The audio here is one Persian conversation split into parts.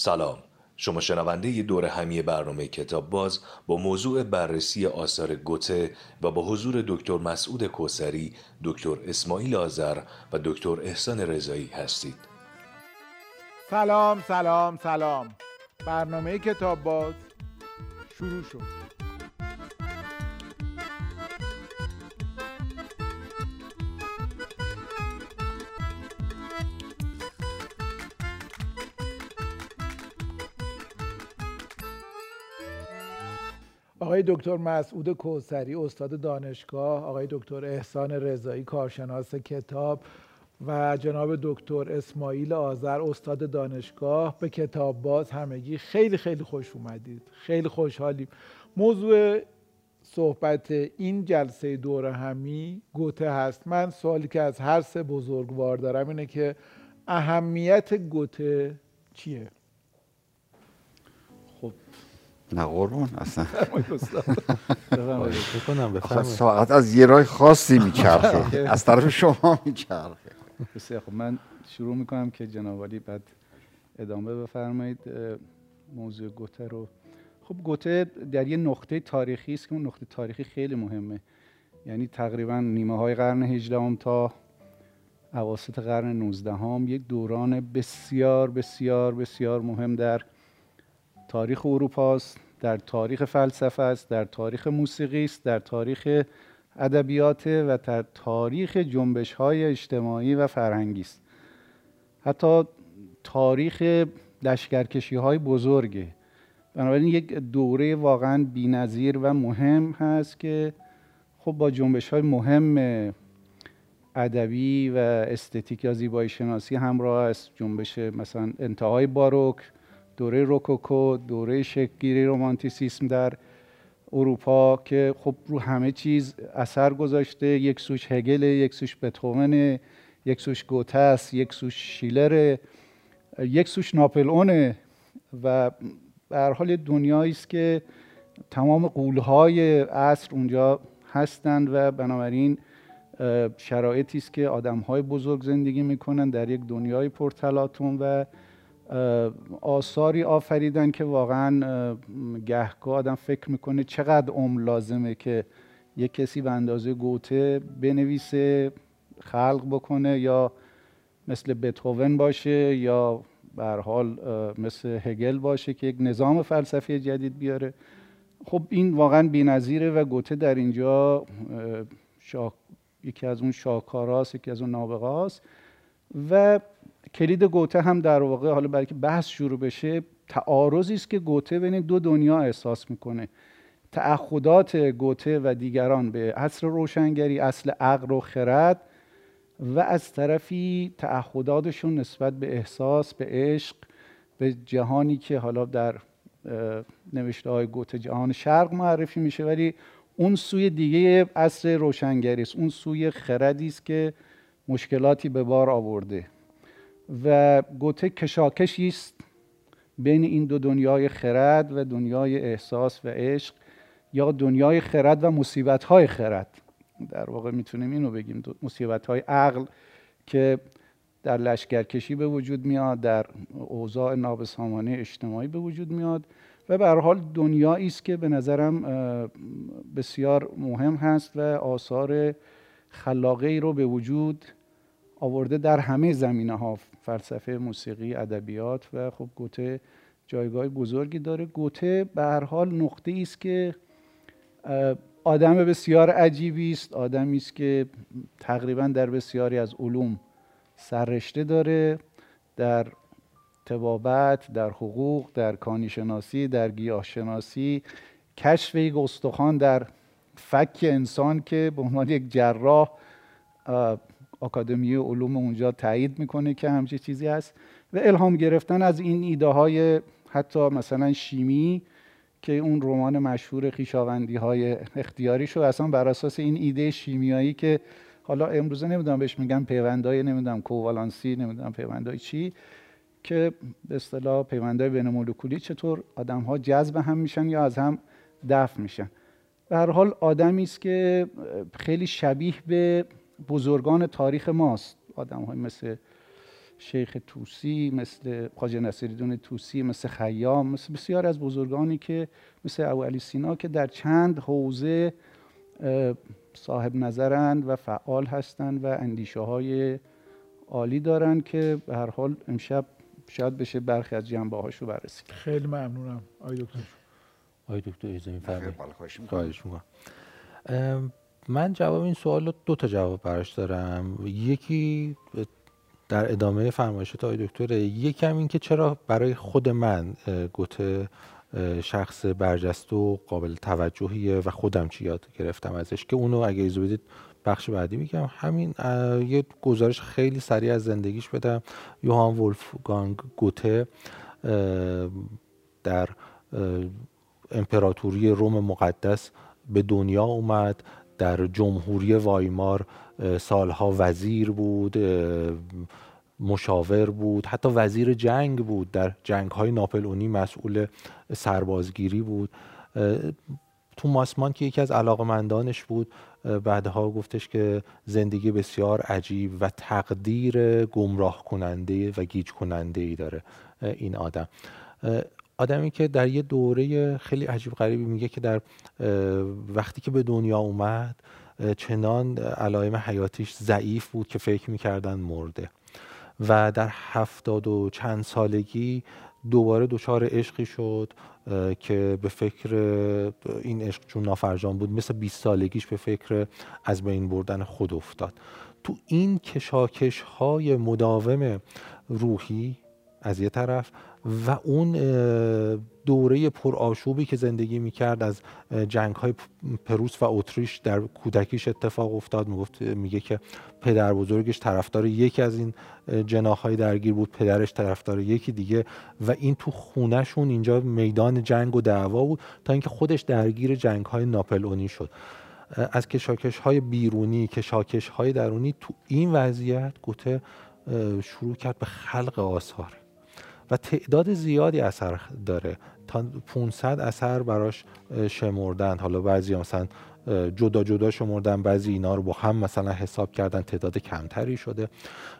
سلام. شما شنونده دور همی برنامه کتاب باز با موضوع بررسی آثار گوته و با حضور دکتر مسعود کوسری، دکتر اسماعیل آذر و دکتر احسان رضایی هستید. سلام سلام سلام. برنامه کتاب باز شروع شد. آقای دکتر مسعود کوسری استاد دانشگاه آقای دکتر احسان رضایی کارشناس کتاب و جناب دکتر اسماعیل آذر استاد دانشگاه. به کتاب باز همگی خیلی خیلی خوش اومدید. خیلی خوشحالیم. موضوع صحبت این جلسه دور همی گوته هست. من سوالی که از هر سه بزرگوار دارم اینه که اهمیت گوته چیه؟ نه قربان اصلا. بکنم ساعت از یه راه خاصی میچرخه. از طرف شما میچرخه. بسیار خب من شروع می‌کنم که جناب بعد ادامه بفرمایید. موضوع گوته رو. خب گوته در یه نقطه تاریخی است که اون نقطه تاریخی خیلی مهمه. یعنی تقریبا نیمه های قرن 18 تا اواسط قرن 19 هم یک دوران بسیار بسیار بسیار مهم در تاریخ اروپا است. در تاریخ فلسفه است در تاریخ موسیقی است در تاریخ ادبیات و در تاریخ جنبش های اجتماعی و فرهنگی است. حتی تاریخ لشکرکشی های بزرگه. بنابراین یک دوره واقعا بینظیر و مهم هست که خب با جنبش های مهم ادبی و استتیک یا زیبایی شناسی همراه است. جنبش مثلا انتهای باروک دوره روکوکو دوره شکگیری رومانتیسیسم در اروپا که خب رو همه چیز اثر گذاشته. یک سوش هگل یک سوش بتوون یک سوش گوتس یک سوش شیلر یک سوش ناپل و به حال دنیایی است که تمام قولهای عصر اونجا هستند و بنابراین شرایطی است که آدمهای بزرگ زندگی می‌کنن در یک دنیای پرتلاتون و آثاری آفریدن که واقعا گهگاه آدم فکر می‌کنه چقدر عمر لازمه که یک کسی به اندازه گوته بنویسه خلق بکنه یا مثل بتهوون باشه یا به حال مثل هگل باشه که یک نظام فلسفی جدید بیاره. خب این واقعا بی‌نظیره و گوته در اینجا یکی از اون شاکاراست یکی از اون نابغه و کلید گوته هم در واقع حالا برای که بحث شروع بشه تعارضی است که گوته بین دو دنیا احساس می‌کنه. تعهدات گوته و دیگران به اصل روشنگری اصل عقل و خرد و از طرفی تعهداتشون نسبت به احساس به عشق به جهانی که حالا در نوشته های گوته جهان شرق معرفی میشه ولی اون سوی دیگه اصل روشنگری است. اون سوی خردی است که مشکلاتی به بار آورده. و گوته کشاکشی است بین این دو دنیای خرد و دنیای احساس و عشق یا دنیای خرد و مصیبت های خرد. در واقع می‌تونیم اینو بگیم مصیبت های عقل که در لشکرکشی به وجود میاد در اوضاع نابسامانه اجتماعی به وجود میاد و به حال دنیایی است که به نظرم بسیار مهم هست و آثار خلاقه ای رو به وجود آورده در همه زمینه ها فلسفه موسیقی ادبیات و خب گوته جایگاه بزرگی داره. گوته به هر حال نقطه است که آدم بسیار عجیبی است. آدمی است که تقریبا در بسیاری از علوم سررشته داره. در تبابت در حقوق در کانی شناسی در گیاه شناسی کشف یک استخوان در فک انسان که به عنوان یک جراح آکادمی علوم اونجا تایید می‌کنه که همچه چیزی هست و الهام گرفتن از این ایده های حتی مثلا شیمی که اون رمان مشهور خیشاوندی های اختیاری شو اصلا بر اساس این ایده شیمیایی که حالا امروزه نمی‌دونم بهش میگن پیوندهای نمی‌دونم کووالانسی نمی‌دونم پیوندهای چی که به اصطلاح پیوندهای بین مولکولی چطور آدم ها جذب هم میشن یا از هم دفع میشن. به هر حال آدمی است که خیلی شبیه به بزرگان تاریخ ماست. آدم های مثل شیخ توسی مثل خواجه نصیرالدین توسی مثل خیام مثل بسیار از بزرگانی که مثل ابو علی سینا که در چند حوزه صاحب نظرند و فعال هستند و اندیشه های عالی دارند که به هر حال امشب شاید بشه برخی از جنبه هاشو بررسی خیلی ممنونم. آقای دکتر. آقای دکتر ایزمی فرمایید خواهش من جواب این سوال رو دو تا جواب براش دارم. یکی در ادامه فرمایشات آقای دکتر یکم این که چرا برای خود من گوته شخص برجسته و قابل توجهیه و خودم چی یاد گرفتم ازش؟ که اونو اگه ایزو بدید بخش بعدی میگم. همین یه گزارش خیلی سریع از زندگیش بدم. یوهان ولفگانگ گوته در امپراتوری روم مقدس به دنیا اومد. در جمهوری وایمار سالها وزیر بود مشاور بود حتی وزیر جنگ بود در جنگ های ناپلئونی مسئول سربازگیری بود. توماس مان که یکی از علاقمندانش بود. بعدها گفتش که زندگی بسیار عجیب و تقدیر گمراه کننده و گیج کننده ای داره این آدم. آدمی که در یه دوره خیلی عجیب غریبی میگه که در وقتی که به دنیا اومد چنان علائم حیاتیش ضعیف بود که فکر می‌کردن مرده. و در هفتاد و چند سالگی دوباره دچار عشقی شد که به فکر این عشق چون نافرجان بود مثل 20 سالگیش به فکر از بین بردن خود افتاد. تو این کشاکش های مداوم روحی از یه طرف و اون دوره پرآشوبی که زندگی می‌کرد از جنگ های پروس و اتریش در کودکیش اتفاق افتاد. می‌گفت میگه که پدر بزرگش طرفدار یکی از این جناح های درگیر بود پدرش طرفدار یکی دیگه و این تو خونهشون اینجا میدان جنگ و دعوا بود تا اینکه خودش درگیر جنگ های ناپلئونی شد. از کشاکش های بیرونی کشاکش های درونی تو این وضعیت گوته شروع کرد به خلق آثار. و تعداد زیادی اثر داره. تا 500 اثر براش شمردن. حالا بعضی مثلا جدا جدا شمردن بعضی اینا رو با هم مثلا حساب کردن تعداد کمتری شده.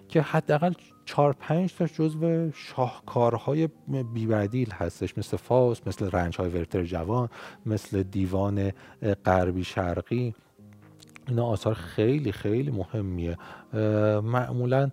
که حداقل 4 5 تا جزو شاهکارهای بیبدیل هستش. مثل فاست مثل رنج های ورتر جوان مثل دیوان غربی شرقی. اینا آثار خیلی خیلی مهمیه. معمولا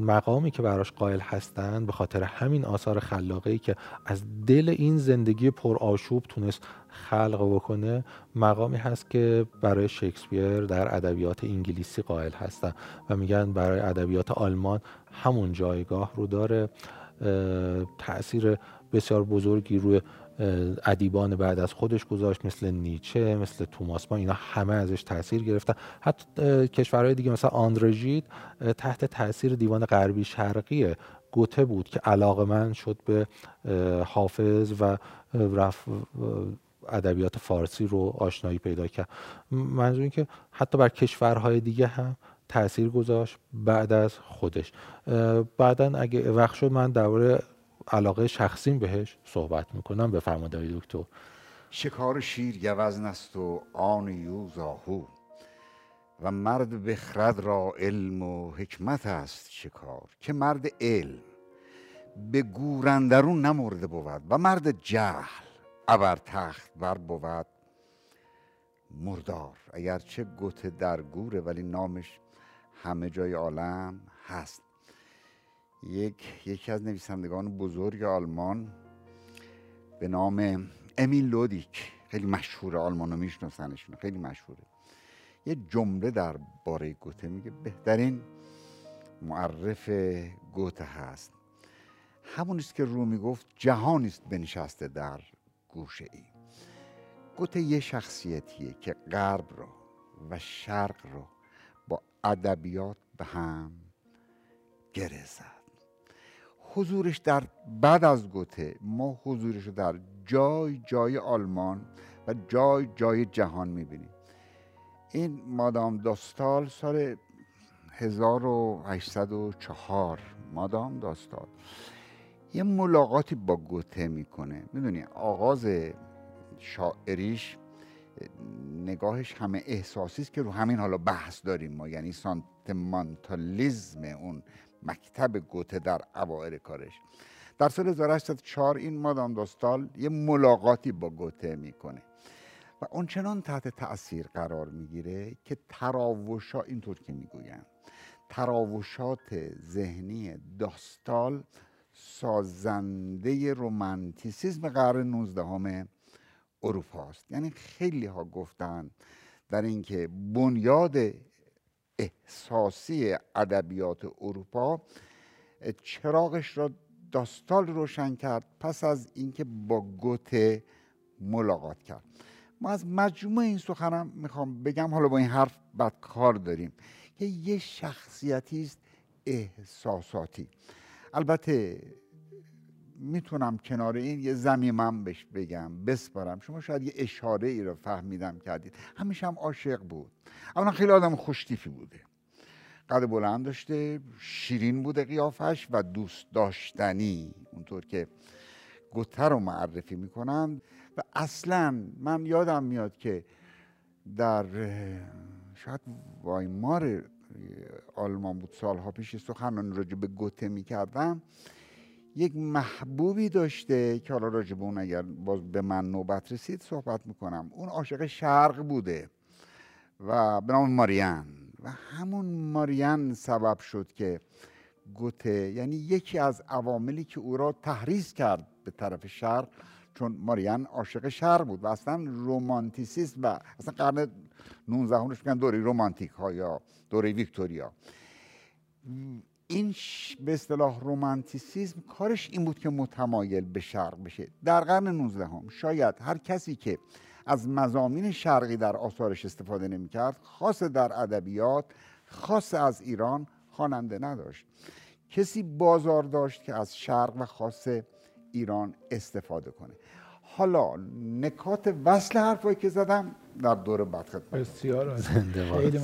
مقامی که براش قائل هستن به خاطر همین آثار خلاقه که از دل این زندگی پرآشوب تونست خلق بکنه مقامی هست که برای شکسپیر در ادبیات انگلیسی قائل هستن و میگن برای ادبیات آلمان همون جایگاه رو داره. تاثیر بسیار بزرگی روی ادیبان بعد از خودش گذاشت مثل نیچه مثل توماس ما اینا همه ازش تاثیر گرفتن. حتی کشورهای دیگه مثل آندرژید تحت تاثیر دیوان غربی شرقی گوته بود که علاقه شد به حافظ و رف ادبیات فارسی رو آشنایی پیدا کرد. منظور که حتی بر کشورهای دیگه هم تاثیر گذاشت بعد از خودش. بعدا اگه وقت شد من درباره علاقه شخصیم بهش صحبت می‌کنم. بفرمایید آقای دکتر. شکار شیر گوزن است و آن یوز آهو. و مرد بخرد را علم و حکمت است شکار که مرد علم به گورندرون نمرده بود و مرد جهل ابر تخت بر بود. مردار اگرچه گوته در گوره ولی نامش همه جای عالم هست. یک یکی از نویسندگان بزرگ آلمان به نام امیل لودیک. خیلی مشهور آلمان رو میشناسنشون خیلی مشهوره. یه جمله در باره گوته میگه بهترین معرف گوته هست. همون است که رو می‌گفت جهانی است بنشسته در گوشه ای گوته یه شخصیتیه که غرب رو و شرق رو با ادبیات به هم گره زد حضورش در بعد از گوته ما حضورش رو در جای جای آلمان و جای جای جهان می‌بینیم. این مادام داستال سال 1804 مادام داستال. یه ملاقاتی با گوته می‌کنه. می‌دونی آغاز شاعریش نگاهش همه احساسی است که رو همین حالا بحث داریم ما. یعنی سانتمانتالیزم اون مکتب گوته در اوائل کارش. در سال 1804 این مادام دوستال یه ملاقاتی با گوته می‌کنه و اونچنان تحت تاثیر قرار می‌گیره که تراوشا اینطور که می‌گویند. تراوشات ذهنی داستال سازنده رومانتیسیزم قرن 19 اروپا است یعنی خیلی ها گفتن در اینکه بنیاد احساسی ادبیات اروپا چراغش را داستال روشن کرد پس از اینکه با گوته ملاقات کرد. ما از مجموع این سخنم می‌خوام بگم حالا با این حرف بعد کار داریم که یه شخصیتی است احساساتی. البته می‌تونم کنار این یه زمیمم بهش بگم بسپارم. شما شاید یه اشاره ای رو فهمیدم کردید. همیشه هم عاشق بود. اولا خیلی آدم خوشتیفی بوده. قد بلند داشته شیرین بوده قیافش و دوست داشتنی. اونطور که گوته رو معرفی می‌کنن. و اصلا من یادم میاد که در شاید وایمار آلمان بود سالها پیش سخنان راجع به گوته می‌کردم. یک محبوبی داشته که حالا راجع به اون اگر باز به من نوبت رسید صحبت می‌کنم. اون عاشق شرق بوده و به نام ماریان. و همون ماریان سبب شد که گوته یعنی یکی از عواملی که او را تحریز کرد به طرف شرق چون ماریان عاشق شرق بود و اصلا رومانتیسیسم و اصلا قرن 19 همونش میگن دوره رومانتیک ها یا دوره ویکتوریا. این به اصطلاح رومانتیسیزم کارش این بود که متمایل به شرق بشه. در قرن 19 هم شاید هر کسی که از مزامین شرقی در آثارش استفاده نمی‌کرد خاص در ادبیات خاص از ایران خواننده نداشت. کسی بازار داشت که از شرق و خاص ایران استفاده کنه. حالا نکات وصل حرفایی که زدم در دور بعد خدمت بسیار خیلی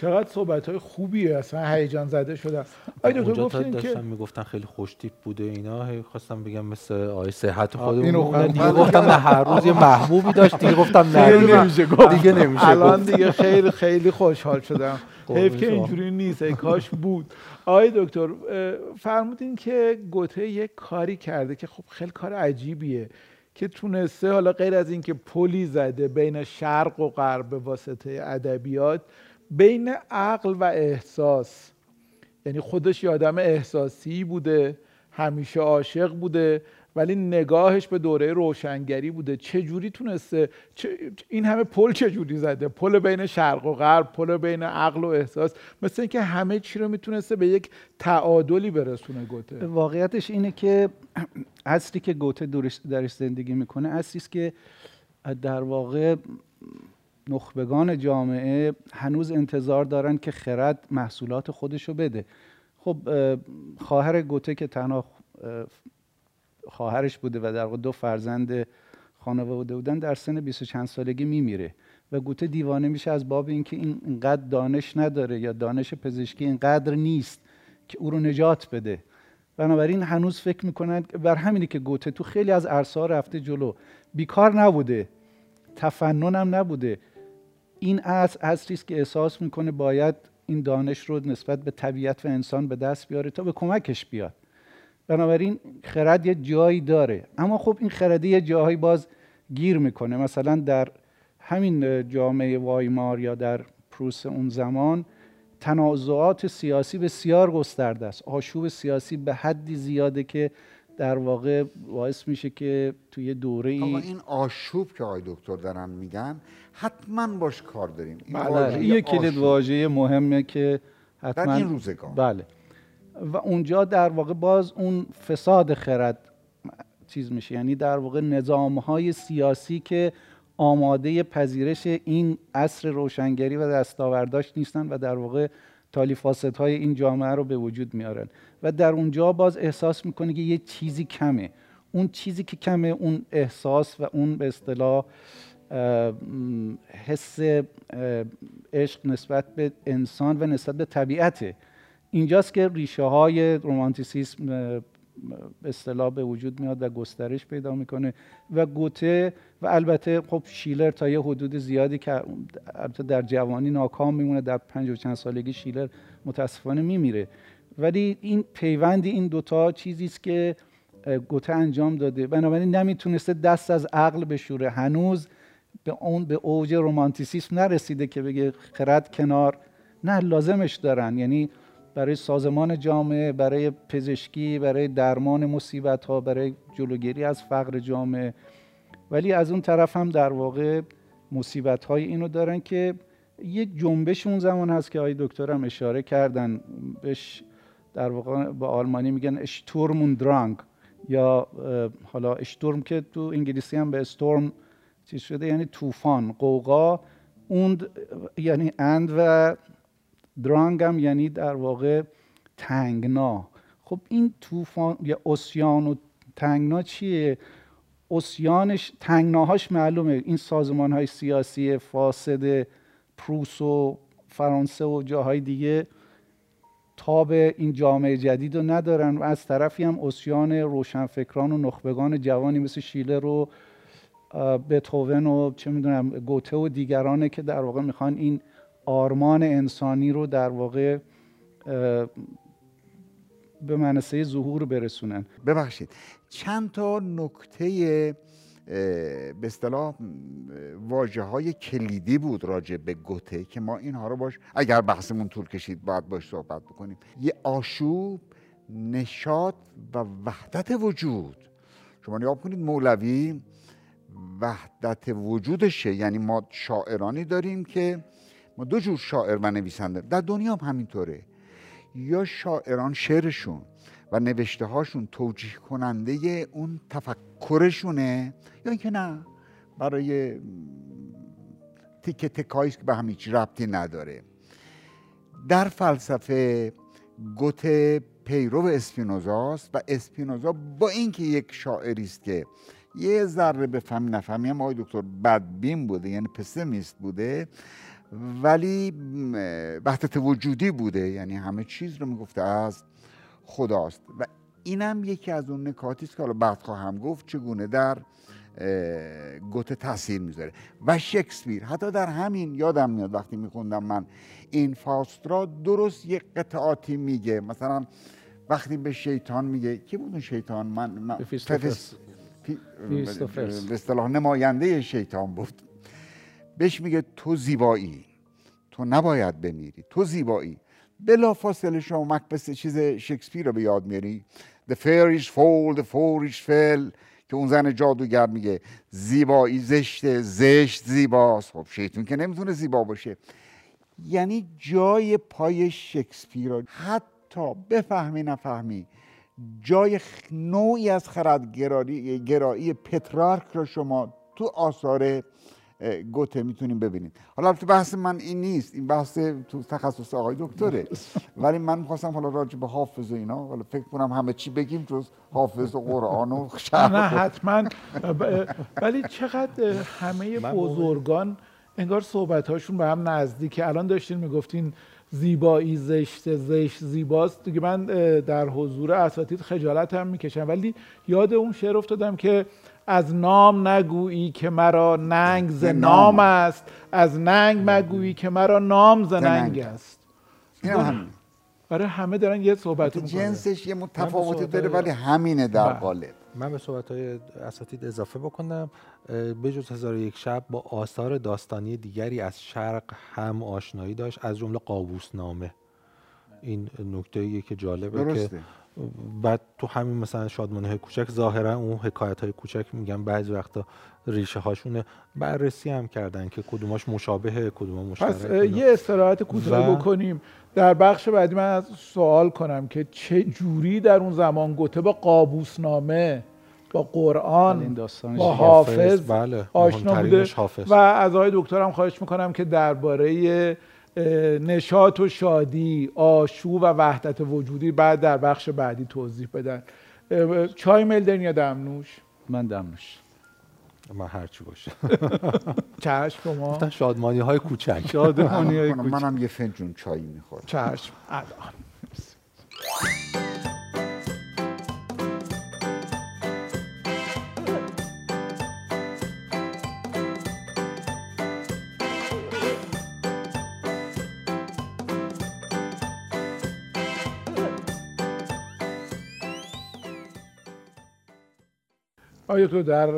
چقدر صحبت های خوبیه. اصلا هیجان زده شدم. آی دکتر گفتین که می‌گفتن خیلی خوش تیپ بوده اینا. خواستم بگم مثل آی صحت خودمون. دیگه گفتم نه هر روز یه محبوبی داشت. دیگه گفتم نه نمیشه دیگه نمیشه الان دیگه خیلی خیلی خوشحال شدم. حیف که اینجوری نیست. ای کاش بود. آقای دکتر فرمودین که گوته یک کاری کرده که خب خیلی کار عجیبیه. که تونسته حالا غیر از اینکه پلی زده بین شرق و غرب به واسطه ادبیات بین عقل و احساس. یعنی خودش یادم احساسی بوده همیشه عاشق بوده ولی نگاهش به دوره روشنگری بوده. چه جوری تونسته؟ این همه پل چه جوری زده؟ پل بین شرق و غرب پل بین عقل و احساس. مثل اینکه همه چی رو می‌تونسته به یک تعادلی برسونه گوته. واقعیتش اینه که اصلی که گوته درش زندگی می‌کنه اصلی است که در واقع نخبگان جامعه هنوز انتظار دارن که خرد محصولات خودشو بده. خب خواهر گوته که تنها خواهرش بوده و در واقع دو فرزند خانواده بودن در سن 20 چند سالگی میمیره و گوته دیوانه میشه از باب اینکه این اینقدر دانش نداره یا دانش پزشکی اینقدر نیست که او رو نجات بده. بنابراین هنوز فکر می‌کنن بر همینی که گوته تو خیلی از عرصه رفته جلو بیکار نبوده تفننم نبوده. این اصل اصلی است که احساس می‌کنه باید این دانش رو نسبت به طبیعت و انسان به دست بیاره تا به کمکش بیاد. بنابراین خرد یه جایی داره. اما خب این خرده یه جاهایی باز گیر می‌کنه. مثلا در همین جامعه وایمار یا در پروس اون زمان تنازعات سیاسی بسیار گسترده است. آشوب سیاسی به حدی زیاده که در واقع باعث میشه که توی دوره ای این آشوب که آقای دکتر دارن میگن حتما باش کار داریم. این بله یه کلید واژه مهمه که حتما در این روزگار. بله. و اونجا در واقع باز اون فساد خرد چیز میشه. یعنی در واقع نظام های سیاسی که آماده پذیرش این عصر روشنگری و دستاورداش نیستن و در واقع تالیفاست های این جامعه رو به وجود میارن. و در اونجا باز احساس می‌کنه که یه چیزی کمه. اون چیزی که کمه اون احساس و اون به اصطلاح حس عشق نسبت به انسان و نسبت به طبیعته. اینجاست که ریشه های رومانتیسیسم اصطلاح به وجود میاد و گسترش پیدا می‌کنه و گوته و البته خب شیلر تا یه حدود زیادی که البته در جوانی ناکام میمونه در پنج و چند سالگی شیلر متاسفانه میمیره. ولی این پیوند این دوتا چیزی است که گوته انجام داده. بنابراین نمی‌تونسته دست از عقل بشوره. هنوز به اون به اوج رومانتیسیسم نرسیده که بگه خرد کنار. نه لازمش دارن. یعنی برای سازمان جامعه برای پزشکی برای درمان مصیبت ها برای جلوگیری از فقر جامعه. ولی از اون طرف هم در واقع مصیبت های اینو دارن که یه جنبش اون زمان هست که آقای دکترم اشاره کردن. بهش در واقع با آلمانی میگن اشتورم درانگ یا حالا اشتورم که تو انگلیسی هم به استورم چیز شده یعنی طوفان قوقا اون یعنی اند و درانگ هم یعنی در واقع تنگنا. خب این طوفان یا اسیان و تنگنا چیه؟ اسیانش تنگناهاش معلومه. این سازمان های سیاسی فاسد پروس و فرانسه و جاهای دیگه تاب این جامعه جدید رو ندارن و از طرفی هم اسیان روشنفکران و نخبگان جوانی مثل شیله رو بتوون و چه می‌دونم گوته و دیگرانه که در واقع می‌خوان این آرمان انسانی رو در واقع به منصه ظهور برسونن. ببخشید چند تا نکته به اصطلاح واجه های کلیدی بود راجع به گوته که ما اینها رو باش اگر بحثمون طول کشید باید باش صحبت بکنیم. یه آشوب نشاط و وحدت وجود. شما نگاه کنید مولوی وحدت وجودشه یعنی ما شاعرانی داریم که ما دو جور شاعر و نویسنده در دنیا هم همینطوره. یا شاعران شعرشون و نوشته هاشون توجیه کننده اون تفکرشونه یا اینکه نه برای تیکه تکایی که به هم هیچ ربطی نداره. در فلسفه گوته پیرو اسپینوزاست و اسپینوزا با اینکه یک شاعری است که یه ذره به فهم نفهمی هم آقای دکتر بدبین بوده یعنی پسمیست بوده ولی وحدت وجودی بوده یعنی همه چیز رو می‌گفته از خداست. و اینم یکی از اون نکاتی است که حالا بعد خواهم گفت چگونه در گوته تاثیر می‌ذاره. و شکسپیر حتی در همین یادم میاد وقتی میخوندم من این فاسترا درست یک قطعاتی میگه. مثلا وقتی به شیطان میگه کی بود اون شیطان؟ من, من به اصطلاح نماینده شیطان بود. بهش میگه تو زیبایی. تو نباید بمیری. تو زیبایی. بلا فاصله شما مکبس چیز شکسپیر رو به یاد میاری. The fair is fall, the foolish fell که اون زن جادوگر میگه زیبایی زشته زشت زیباست. خب شیطون که نمی‌تونه زیبا باشه. یعنی جای پای شکسپیر حتی بفهمی نفهمی جای نوعی از خردگرایی گرایی پترارک رو شما تو آثار گوته می‌تونیم ببینید حالا تو بحث من این نیست این بحث تو تخصص آقای دکتره. ولی من می‌خواستم حالا راجع به حافظ و اینا حالا فکر کنم همه چی بگیم جز حافظ و قرآن و نه حتما. ولی چقدر همه بزرگان انگار صحبت هاشون به هم نزدیکه الان داشتین می‌گفتین زیبایی زشت زشت زیباست. دیگه من در حضور اساتید خجالت هم می‌کشم. ولی یاد اون شعر افتادم که از نام نگویی که مرا ننگ ز نام. است. از ننگ مگویی که مرا نام ز ننگ است. برای همه دارن یه صحبت جنسش یه متفاوتی داره ولی همینه در بله. قالب. من به صحبت های اساتید اضافه بکنم. به جز هزار یک شب با آثار داستانی دیگری از شرق هم آشنایی داشت از جمله قابوس نامه این نکته که جالبه درسته. که بعد تو همین مثلا شادمانه های کوچک ظاهرا اون حکایت های کوچک میگن بعضی وقتا ریشه هاشونه بررسی هم کردن که کدوماش مشابه کدوم مشترک پس یه استراحت کوتاه بکنیم. در بخش بعدی من از سوال کنم که چه جوری در اون زمان گوته با قابوسنامه با قرآن با حافظ. بله. آشنا بوده. و از آقای دکترم خواهش می‌کنم که درباره نشاط و شادی آشوب و وحدت وجودی بعد در بخش بعدی توضیح بدن. چای ملدن یا دمنوش من دمنوش من هرچی باشه. چشم شما؟ شادمانی های کوچک. شادمانی های کوچک. منم یه فنجون چای می‌خورم. چشم. الان. آیا تو در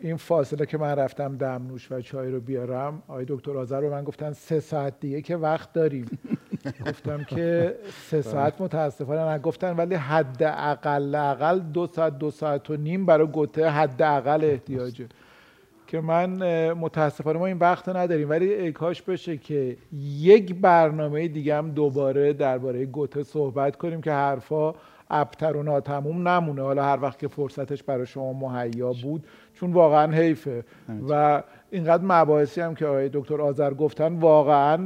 این فاصله که من رفتم دمنوش و چای رو بیارم آیا دکتر آذر رو من گفتن سه ساعت دیگه که وقت داریم؟ گفتم که سه ساعت متاسفانه نگفتن ولی حد اقل اقل دو ساعت دو ساعت و نیم برای گوته حد اقل احتیاجه. که من متاسفانه ما این وقت نداریم. ولی کاش بشه که یک برنامه دیگه هم دوباره درباره گوته صحبت کنیم که حرفا ابتر و ناتموم نمونه. حالا هر وقت که فرصتش برای شما مهیا بود چون واقعا حیفه. و اینقدر مباحثی هم که آقای دکتر آذر گفتن واقعا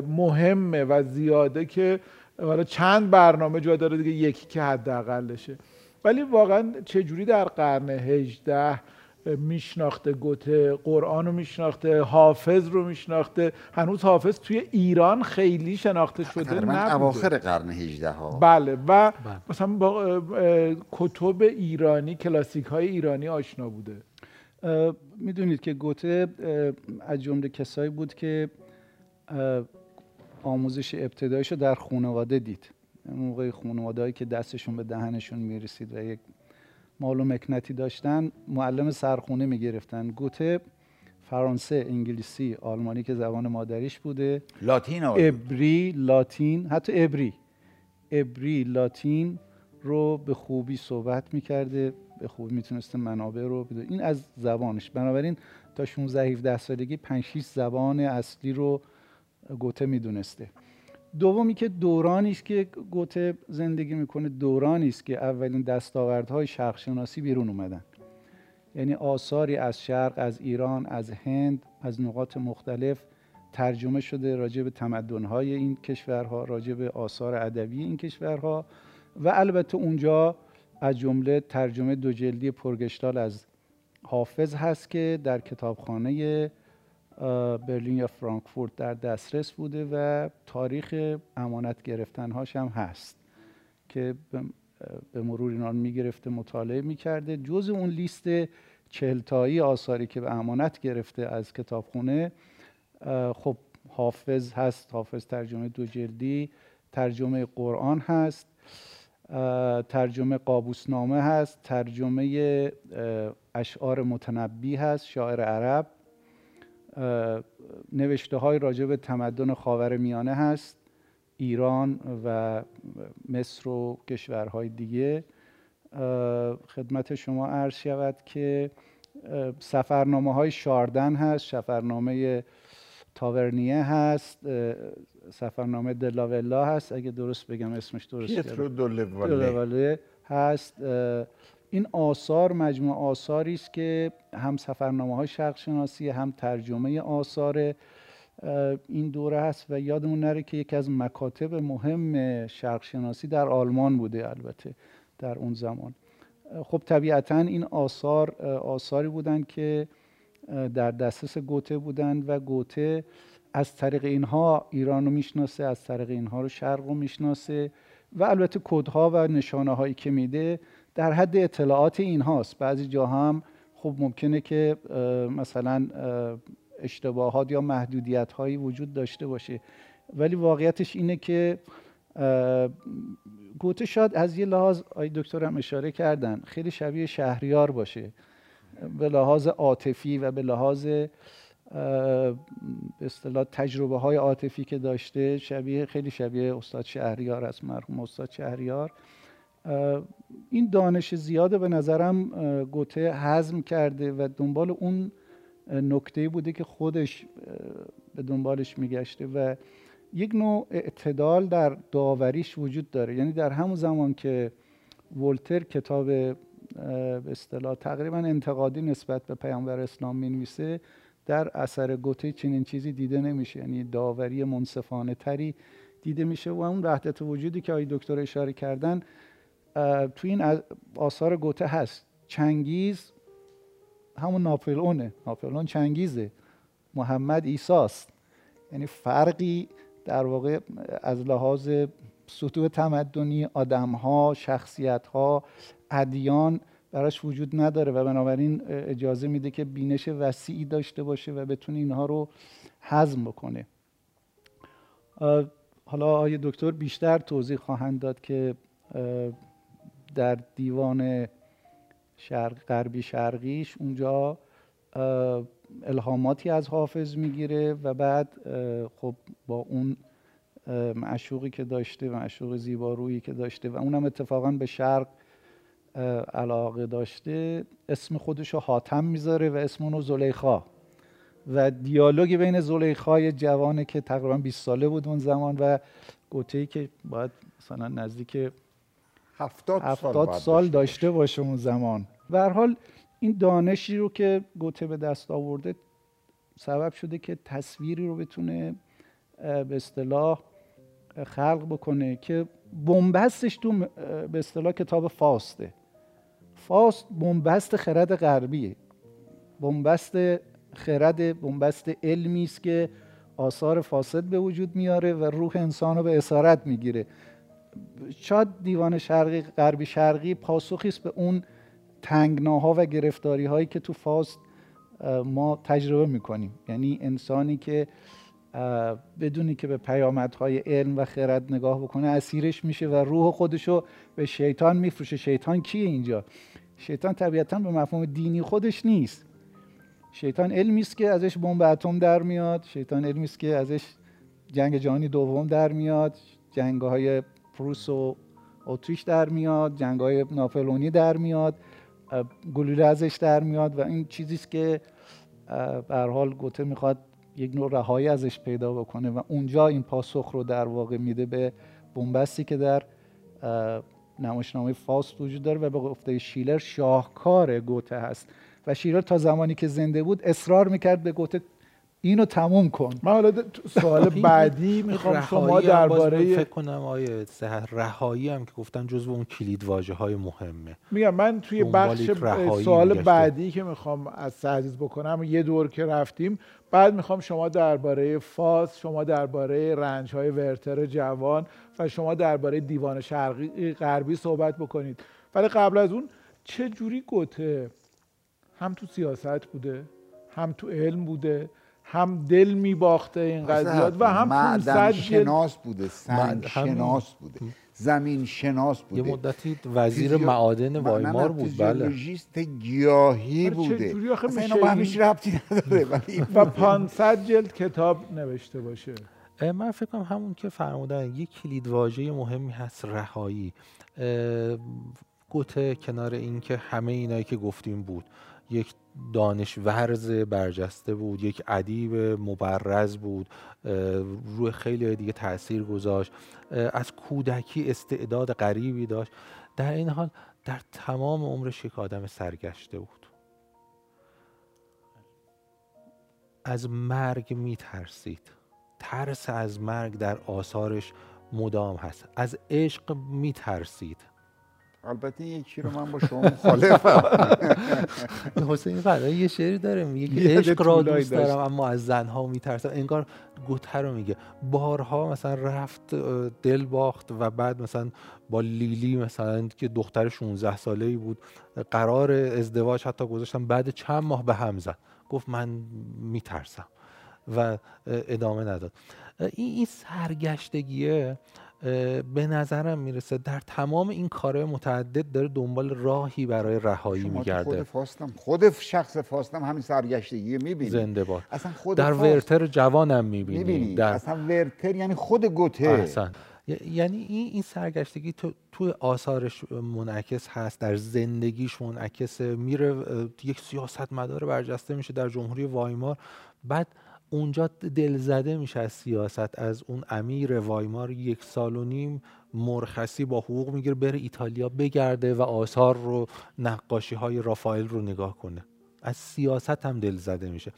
مهمه و زیاده که حالا چند برنامه جا داره دیگه یکی که حداقلشه. ولی واقعا چجوری در قرن 18 میشناخته گوته قرآن رو میشناخته حافظ رو میشناخته. هنوز حافظ توی ایران خیلی شناخته شده نبوده. اواخر قرن 18 ها بله و بله. مثلا با کتب ایرانی کلاسیک های ایرانی آشنا بوده. می‌دونید که گوته از جمله کسایی بود که آموزش ابتدایش رو در خانواده دید. موقع خانواده که دستشون به دهنشون می‌رسید و یک مال و مکنتی داشتن معلم سرخونه می‌گرفتن. گوته فرانسه انگلیسی آلمانی که زبان مادریش بوده. لاتین ابری لاتین حتی ابری. ابری لاتین رو به خوبی صحبت می‌کرده به خوبی می‌تونسته منابع رو بده. این از زبانش. بنابراین تا 16 17 سالگی 5 6 زبان اصلی رو گوته می‌دونسته. دومی که دورانی است که گوته زندگی می‌کنه دورانی است که اولین دستاوردهای شرق شناسی بیرون اومدن. یعنی آثاری از شرق از ایران از هند از نقاط مختلف ترجمه شده راجع به تمدنهای این کشورها راجع به آثار ادبی این کشورها و البته اونجا از جمله ترجمه دو جلدی پرگشتال از حافظ هست که در کتابخانه برلین یا فرانکفورت در دسترس بوده و تاریخ امانت گرفتنهاش هم هست که به مرور اینا می‌گرفته مطالعه می‌کرده. جز اون لیست چهلتایی آثاری که به امانت گرفته از کتابخونه خب حافظ هست حافظ ترجمه دو جلدی ترجمه قرآن هست ترجمه قابوسنامه هست ترجمه اشعار متنبی هست شاعر عرب. نوشته های راجع به تمدن خاور میانه هست ایران و مصر و کشورهای دیگه. خدمت شما عرض شود که سفرنامه های شاردن هست سفرنامه تاورنیه هست سفرنامه دلاولا هست اگه درست بگم اسمش درست دلاوله. هست این آثار مجموع آثاری است که هم سفرنامه های شرق شناسی هم ترجمه آثار این دوره هست و یادمون نره که یکی از مکاتب مهم شرق شناسی در آلمان بوده البته در اون زمان. خب طبیعتا این آثار آثاری بودند که در دسترس گوته بودند و گوته از طریق اینها ایران رو می‌شناسه از طریق اینها رو شرق رو می‌شناسه و البته کدها و نشانه هایی که میده در حد اطلاعات این هاست. بعضی جا هم خب ممکنه که مثلا اشتباهات یا محدودیت هایی وجود داشته باشه. ولی واقعیتش اینه که گوته شاید از یه لحاظ آی دکتر هم اشاره کردن خیلی شبیه شهریار باشه. به لحاظ عاطفی و به لحاظ به اصطلاح تجربه های عاطفی که داشته شبیه خیلی شبیه استاد شهریار است مرحوم استاد شهریار. این دانش زیاده به نظرم گوته حزم کرده و دنبال اون نکته بوده که خودش به دنبالش میگشته و یک نوع اعتدال در داوریش وجود داره. یعنی در همون زمان که ولتر کتاب به اصطلاح تقریبا انتقادی نسبت به پیامبر اسلام می‌نویسه در اثر گوته چنین چیزی دیده نمیشه. یعنی داوری منصفانه تری دیده میشه و اون وحدت وجودی که آقای دکتر اشاره کردن تو این آثار گوته هست. چنگیز همون ناپلئونه. ناپلئون چنگیزه. محمد ایساست. یعنی فرقی در واقع از لحاظ سطوح تمدنی آدمها شخصیتها ادیان براش وجود نداره و بنابراین اجازه میده که بینش وسیعی داشته باشه و بتونه اینها رو هضم بکنه. حالا آقای دکتر بیشتر توضیح خواهند داد که در دیوان شرق غربی شرقیش اونجا الهاماتی از حافظ می‌گیره و بعد خب با اون معشوقی که داشته معشوق زیبارویی که داشته و اونم اتفاقا به شرق علاقه داشته اسم خودش رو حاتم می‌ذاره و اسم اونو زلیخا. و دیالوگی بین زلیخای جوانه که تقریبا 20 ساله بود اون زمان و گوته که باید مثلا نزدیک هفتاد, سال, سال داشته باشه اون زمان. به حال این دانشی رو که گوته به دست آورده سبب شده که تصویری رو بتونه به اصطلاح خلق بکنه که بنبستش تو به اصطلاح کتاب فاسته. فاست بنبست خرد غربیه. بنبست خرد بنبست علمی است که آثار فاسد به وجود میاره و روح انسان رو به اسارت می‌گیره. شاید دیوان شرقی غربی شرقی پاسخی است به اون تنگناها و گرفتاری هایی که تو فاست ما تجربه می‌کنیم. یعنی انسانی که بدونی که به پیامدهای علم و خرد نگاه بکنه اسیرش میشه و روح خودشو به شیطان میفروشه. شیطان کیه اینجا؟ شیطان طبیعتا به مفهوم دینی خودش نیست. شیطان علمی است که ازش بمب اتم در میاد. شیطان علمی است که ازش جنگ جهانی دوم در میاد. جنگ های پروس و اتریش در میاد جنگ های ناپلونی در میاد گلوله ازش در میاد و این چیزی است که به حال گوته می‌خواد یک نوع رهایی ازش پیدا بکنه و اونجا این پاسخ رو در واقع میده به بنبستی که در نمایشنامه فاست وجود داره و به گفته شیلر شاهکار گوته هست. و شیلر تا زمانی که زنده بود اصرار می‌کرد به گوته اینو تموم کن. من حالا سوال بعدی می‌خوام شما درباره فکر کنم آیه سهر رهایی هم که گفتن جزو اون کلید واژه های مهمه. میگم من توی بخش سوال بعدی که می‌خوام از سعزیز بکنم یه دور که رفتیم بعد می‌خوام شما درباره فاس شما درباره رنج های ورتر جوان و شما درباره دیوان شرقی غربی صحبت بکنید. ولی قبل از اون چه جوری گوته؟ هم تو سیاست بوده هم تو علم بوده هم دل میباخته این قضیات و هم معدن شناس بوده سنگ شناس بوده زمین شناس بوده. یه مدتی وزیر معادن وایمار بود بله. گیاهی بوده. اصلا اینا با همیش ربطی نداره و 500 جلد کتاب نوشته باشه. من فکر کنم همون که فرمودن یک کلید واژه مهمی هست رهایی. گوته کنار اینکه همه اینایی که گفتیم بود. یک دانشورز برجسته بود یک ادیب مبرز بود روی خیلی دیگه تاثیر گذاشت از کودکی استعداد غریبی داشت. در این حال در تمام عمرش یک آدم سرگشته بود. از مرگ میترسید. ترس از مرگ در آثارش مدام هست. از عشق میترسید. البته یکی رو من با شما مخالفم. حسین فردا یه شعری داره میگه عشق را دوست دارم اما از زنها میترسم. انگار گوته رو میگه. بارها مثلا رفت دل باخت و بعد مثلا با لیلی مثلا که دختر 16 ساله ای بود قرار ازدواج حتی گذاشتم. بعد چند ماه به هم زد. گفت من میترسم و ادامه نداد. این سرگشتگیه. به نظرم می‌رسه در تمام این کارهای متعدد داره دنبال راهی برای رهایی میگرده. خود فاستم خود شخص فاستم همین سرگشتگی می‌بینی. زنده باد. اصلا خود در ورتر جوانم می‌بینی. می‌بینی. در... اصلا ورتر یعنی خود گوته. احسن. یعنی این این سرگشتگی تو توی آثارش منعکس هست در زندگیش منعکسه. میره یک سیاست مدار برجسته میشه در جمهوری وایمار. بعد اونجا دلزده میشه از سیاست از اون امیر وایمار یک سال و نیم مرخصی با حقوق می‌گیره بره ایتالیا بگرده و آثار رو نقاشی های رافائل رو نگاه کنه. از سیاست هم دلزده میشه.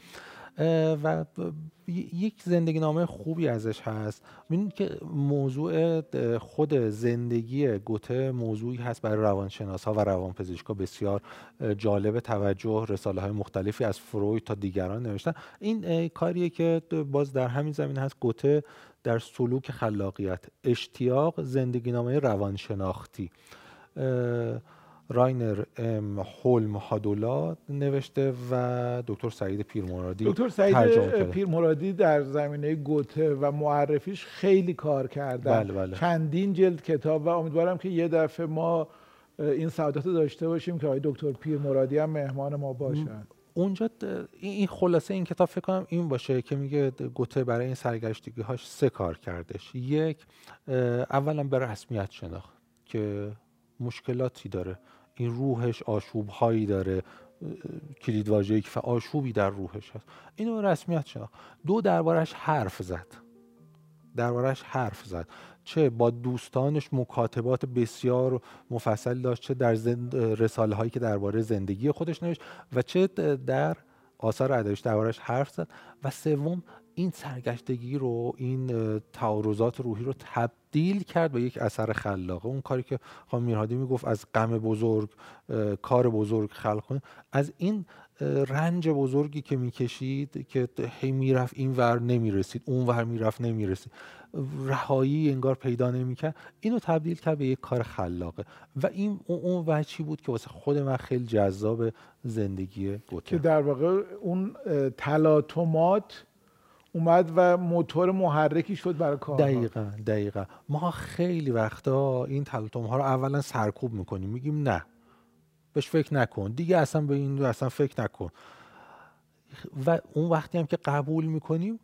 و یک زندگی نامه خوبی ازش هست. می‌دونید که موضوع خود زندگی گوته موضوعی هست برای روانشناس ها و روانپزشکا بسیار جالب توجه رساله های مختلفی از فروید تا دیگران نوشتن. این کاریه که باز در همین زمین هست. گوته در سلوک خلاقیت اشتیاق زندگی نامه روانشناختی راینر ام هولم هادولا نوشته و دکتر سعید پیرمرادی دکتر سعید پیرمرادی در زمینه گوته و معرفیش خیلی کار کردن. بله بله. چندین جلد کتاب و امیدوارم که یه دفعه ما این سعادت داشته باشیم که آقای دکتر پیر مرادی هم مهمان ما باشن. اونجا این خلاصه این کتاب فکر کنم این باشه که میگه گوته برای این سرگشتگی هاش سه کار کردش. یک اولا به رسمیت شناخت که مشکلاتی داره. این روحش آشوب هایی داره کلید واژه‌ای که آشوبی در روحش هست. اینو رسمیت شناخت. دو دربارش حرف زد. دربارش حرف زد. چه با دوستانش مکاتبات بسیار مفصل داشت چه در رساله هایی که درباره زندگی خودش نوشت و چه در آثار ادبیش دربارش حرف زد. و سوم این سرگشتگی رو این تعارضات روحی رو تبدیل کرد به یک اثر خلاقه اون کاری که خانم میرهادی می‌گفت از غم بزرگ کار بزرگ خلق کنه از این رنج بزرگی که می‌کشید که هی می‌رفت این ور نمی‌رسید اون ور می‌رفت نمی‌رسید. رهایی انگار پیدا نمی‌کرد. اینو تبدیل کرد به یک کار خلاقه. و این اون وچی بود که واسه خود من خیلی جذاب زندگی گوته که در واقع اون تلاطمات اومد و موتور محرکی شد برای کار. دقیقا دقیقا. ما خیلی وقتا این تلاطم ها رو اولا سرکوب می‌کنیم. میگیم نه. بهش فکر نکن. دیگه اصلا به این اصلا فکر نکن. و اون وقتی هم که قبول می‌کنیم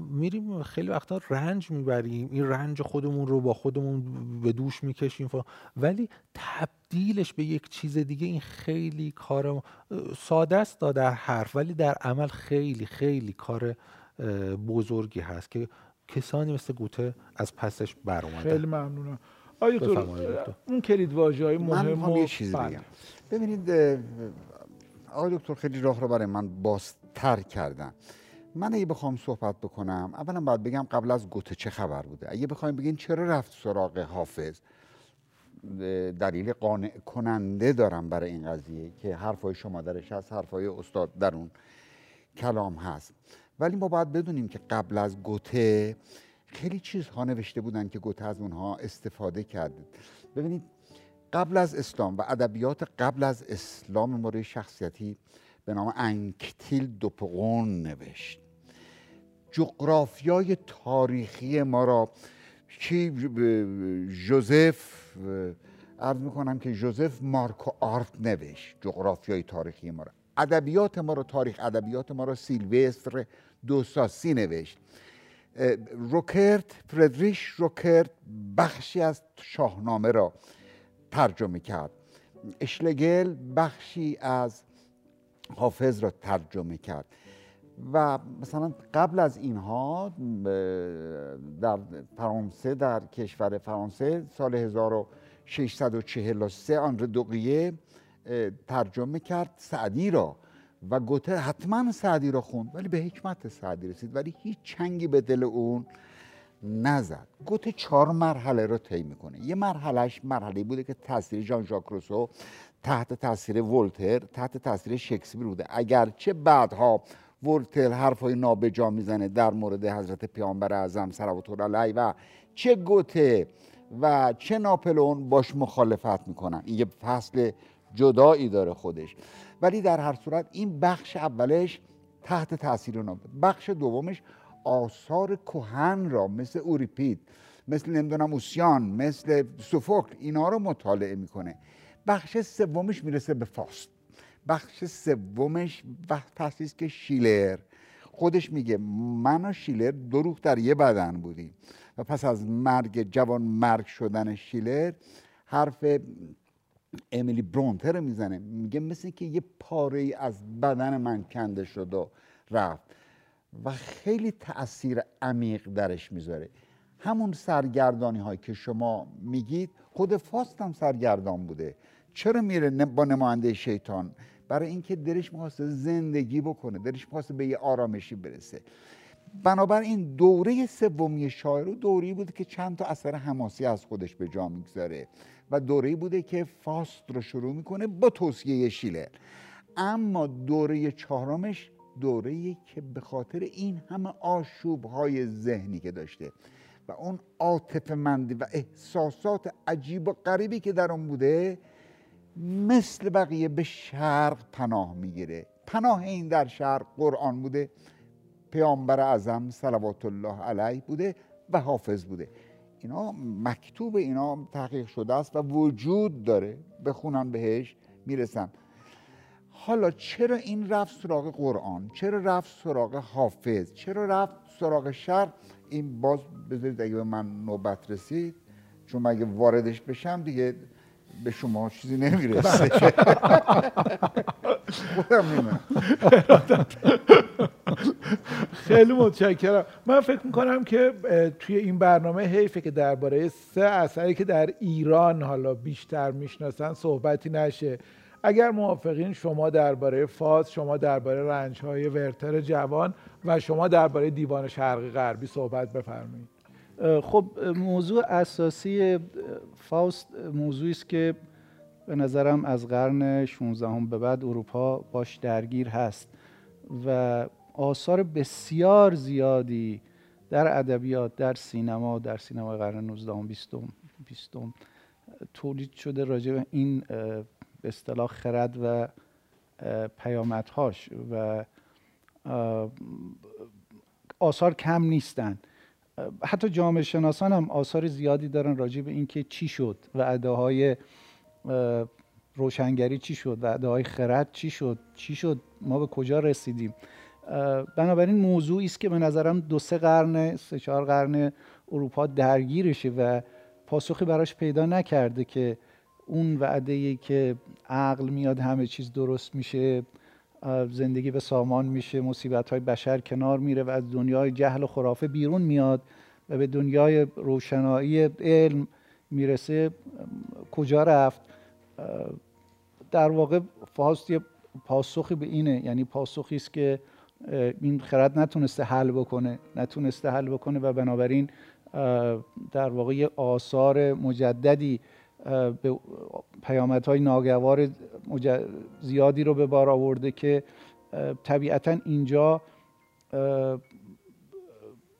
میریم خیلی وقتا رنج می‌بریم. این رنج خودمون رو با خودمون به دوش می‌کشیم. ولی تبدیلش به یک چیز دیگه این خیلی کار ساده است در حرف ولی در عمل خیلی خیلی کار بزرگی هست که کسانی مثل گوته از پسش بر خیلی ممنونم. آیا اون کلید واژه های مهم من یه چیزی. بگم. ببینید آقای دکتر خیلی راه رو برای من بازتر کردن. من اگه بخوام صحبت بکنم اولا باید بگم قبل از گوته چه خبر بوده؟ اگه بخوایم بگین چرا رفت سراغ حافظ؟ دلیل قانع کننده دارم برای این قضیه که حرفای شما درش هست حرفای استاد در اون کلام هست. ولی ما باید بدونیم که قبل از گوته خیلی چیزها نوشته بودن که گوته از اونها استفاده کرده ببینید قبل از اسلام و ادبیات قبل از اسلام مورد شخصیتی به نام انکتیل دوپقون نوشت. جغرافیای تاریخی ما را کی جوزف عرض می‌کنم که جوزف مارکو آرت نوشت جغرافیای تاریخی ما را. ادبیات ما را تاریخ ادبیات ما را سیلوستر دوساسی نوشت. روکرت فردریش روکرت بخشی از شاهنامه را ترجمه کرد. اشلگل بخشی از حافظ را ترجمه کرد. و مثلا قبل از اینها در فرانسه در کشور فرانسه سال 1643 آنر دوقیه ترجمه کرد. سعدی را و گوته حتما سعدی را خوند ولی به حکمت سعدی رسید ولی هیچ چنگی به دل اون نزد. گوته چهار مرحله رو طی می‌کنه. یه مرحلهش مرحله بوده که تاثیر ژان ژاک روسو تحت تاثیر ولتر تحت تاثیر شکسپیر بوده. اگرچه بعدها ولتر حرفای نابجا می‌زنه در مورد حضرت پیامبر اعظم صلوات الله علیه و چه گوته و چه ناپلون باش مخالفت می‌کنن. این یه فصل جدایی داره خودش. ولی در هر صورت این بخش اولش تحت تاثیر نابجا بخش دومش آثار کهن را مثل اوریپید مثل نمی‌دونم اوسیان مثل سوفوکل اینا رو مطالعه می‌کنه. بخش سومش می‌رسه به فاست. بخش سومش فصلی است که شیلر. خودش میگه من و شیلر دو روح در یه بدن بودیم. و پس از مرگ جوان مرگ شدن شیلر حرف امیلی برونتر می‌زنه. میگه مثل که یه پاره از بدن من کنده شد و رفت. و خیلی تاثیر عمیق درش می‌ذاره. همون سرگردانی هایی که شما میگید خود فاست هم سرگردان بوده. چرا میره با نماینده شیطان؟ برای اینکه دلش می‌خواسته زندگی بکنه دلش می‌خواسته به یه آرامشی برسه. بنابراین دوره سومی شاعر و دوره بوده که چند تا اثر حماسی از خودش به جا می‌گذاره. و دوره بوده که فاست رو شروع می‌کنه با توصیه شیلر اما دوره چهارمش دوره که به خاطر این همه آشوب های ذهنی که داشته و اون عاطفه مندی و احساسات عجیب و غریبی که در اون بوده مثل بقیه به شرق پناه می‌گیره. پناه این در شرق قرآن بوده پیامبر اعظم صلوات الله علیه بوده و حافظ بوده. اینا مکتوب اینا تحقیق شده است و وجود داره. بخونن بهش می‌رسن. حالا چرا این رفت سراغ قرآن؟ چرا رفت سراغ حافظ؟ چرا رفت سراغ شر این باز بذارید اگه به من نوبت رسید چون مگه واردش بشم دیگه به شما چیزی نمی‌رسه. خیلی متشکرم. من فکر می‌کنم که توی این برنامه حیفه که درباره سه اثری که در ایران حالا بیشتر می‌شناسن صحبتی نشه. اگر موافقین شما درباره فاز شما درباره رنج های ورتر جوان و شما درباره دیوان شرقی غربی صحبت بفرمایید. خب موضوع اساسی فاست موضوعی است که به نظرم از قرن 16 هم به بعد اروپا باش درگیر هست و آثار بسیار زیادی در ادبیات در سینما در سینما قرن 19 هم 20 20 تولید شده راجع به این به اصطلاح خرد و پیامدهاش و آثار کم نیستن. حتی جامعه شناسان هم آثار زیادی دارن راجع به اینکه چی شد و اداهای روشنگری چی شد؟ و اداهای خرد چی شد؟ چی شد؟ ما به کجا رسیدیم؟ بنابراین موضوعی است که به نظرم دو سه قرن سه چهار قرن اروپا درگیرشه و پاسخی براش پیدا نکرده که اون وعده ای که عقل میاد همه چیز درست میشه زندگی به سامان میشه مصیبت های بشر کنار میره و از دنیای جهل و خرافه بیرون میاد و به دنیای روشنایی علم می‌رسه کجا رفت؟ در واقع فاست یه پاسخی به اینه. یعنی پاسخی است که این خرد نتونسته حل بکنه. نتونسته حل بکنه و بنابراین در واقع یه آثار مجددی به پیامدهای ناگوار زیادی رو به بار آورده که طبیعتا اینجا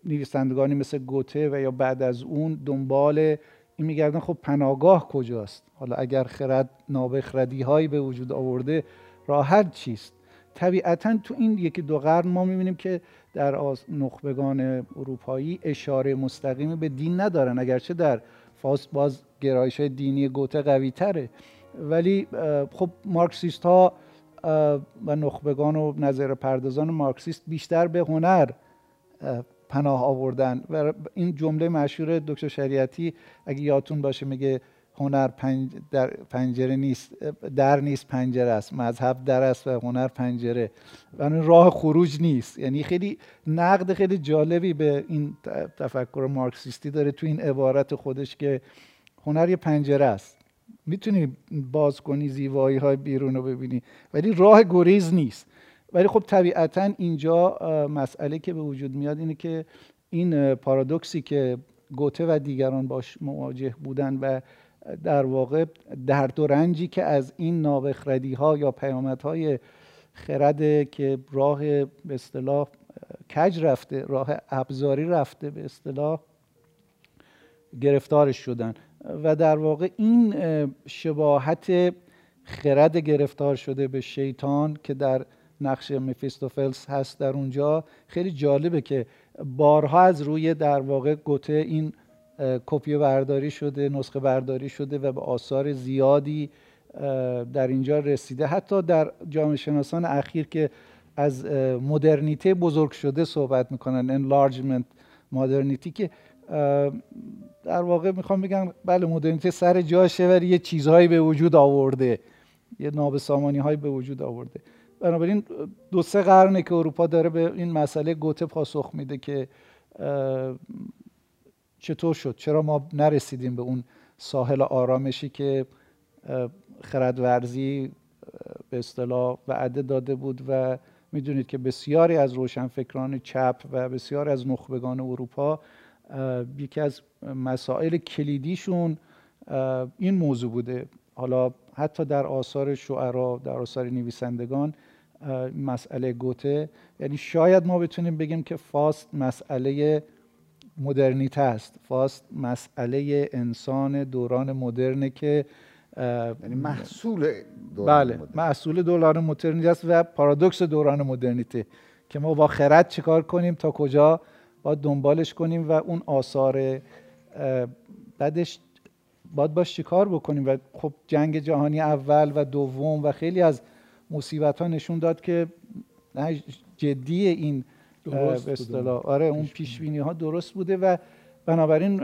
نویسندگانی مثل گوته و یا بعد از اون دنبال این میگردن خب پناهگاه کجاست؟ حالا اگر خرد نابخردی هایی به وجود آورده راحت چیست؟ طبیعتا تو این یکی دو قرن ما می‌بینیم که در نخبگان اروپایی اشاره مستقیمی به دین ندارن اگرچه در فاست باز گرایش های دینی گوته قوی تره. ولی خب مارکسیست ها و نخبگان و نظر پردازان مارکسیست بیشتر به هنر پناه آوردن. و این جمله مشهور دکتر شریعتی اگه یادتون باشه میگه هنر پنج در پنجره نیست در نیست پنجره است. مذهب در است و هنر پنجره. و راه خروج نیست. یعنی خیلی نقد خیلی جالبی به این تفکر مارکسیستی داره تو این عبارت خودش که هنر یه پنجره است. می‌تونی باز کنی زیبایی های بیرون رو ببینی ولی راه گریز نیست. ولی خب طبیعتا اینجا مسئله که به وجود میاد اینه که این پارادوکسی که گوته و دیگران باش مواجه بودن و در واقع درد و رنجی که از این نابخردی ها یا پیامدهای خرد که راه به اصطلاح کج رفته راه ابزاری رفته به اصطلاح گرفتارش شدن و در واقع این شباهت خرد گرفتار شده به شیطان که در نقش مفیستوفلس هست در اونجا. خیلی جالبه که بارها از روی در واقع گوته این کپی برداری شده نسخه برداری شده و به آثار زیادی در اینجا رسیده. حتی در جامعه شناسان اخیر که از مدرنیته بزرگ شده صحبت می‌کنن انلارجمنت مدرنیتی که در واقع می‌خوام بگم بله مدرنیته سر جاشه ولی یه چیزهایی به وجود آورده یه نابسامانی هایی به وجود آورده. بنابراین دو سه قرنه که اروپا داره به این مسئله گوته پاسخ میده که چطور شد؟ چرا ما نرسیدیم به اون ساحل آرامشی که خردورزی به اصطلاح وعده داده بود و می‌دونید که بسیاری از روشنفکران چپ و بسیاری از نخبگان اروپا یکی از مسائل کلیدیشون این موضوع بوده. حالا حتی در آثار شعرا در آثار نویسندگان مسئله گوته. یعنی شاید ما بتونیم بگیم که فاست مسئله مدرنیته است. فاست مسئله انسان دوران مدرنه که یعنی محصول دوران بله محصول دوران مدرنیته است و پارادوکس دوران مدرنیته که ما با خرد چیکار کنیم تا کجا؟ باید دنبالش کنیم و اون آثار بعدش باید باش چیکار بکنیم؟ و خب جنگ جهانی اول و دوم و خیلی از مصیبت ها نشون داد که جدی این به اصطلاح. آره اون پیش ها درست بوده و بنابراین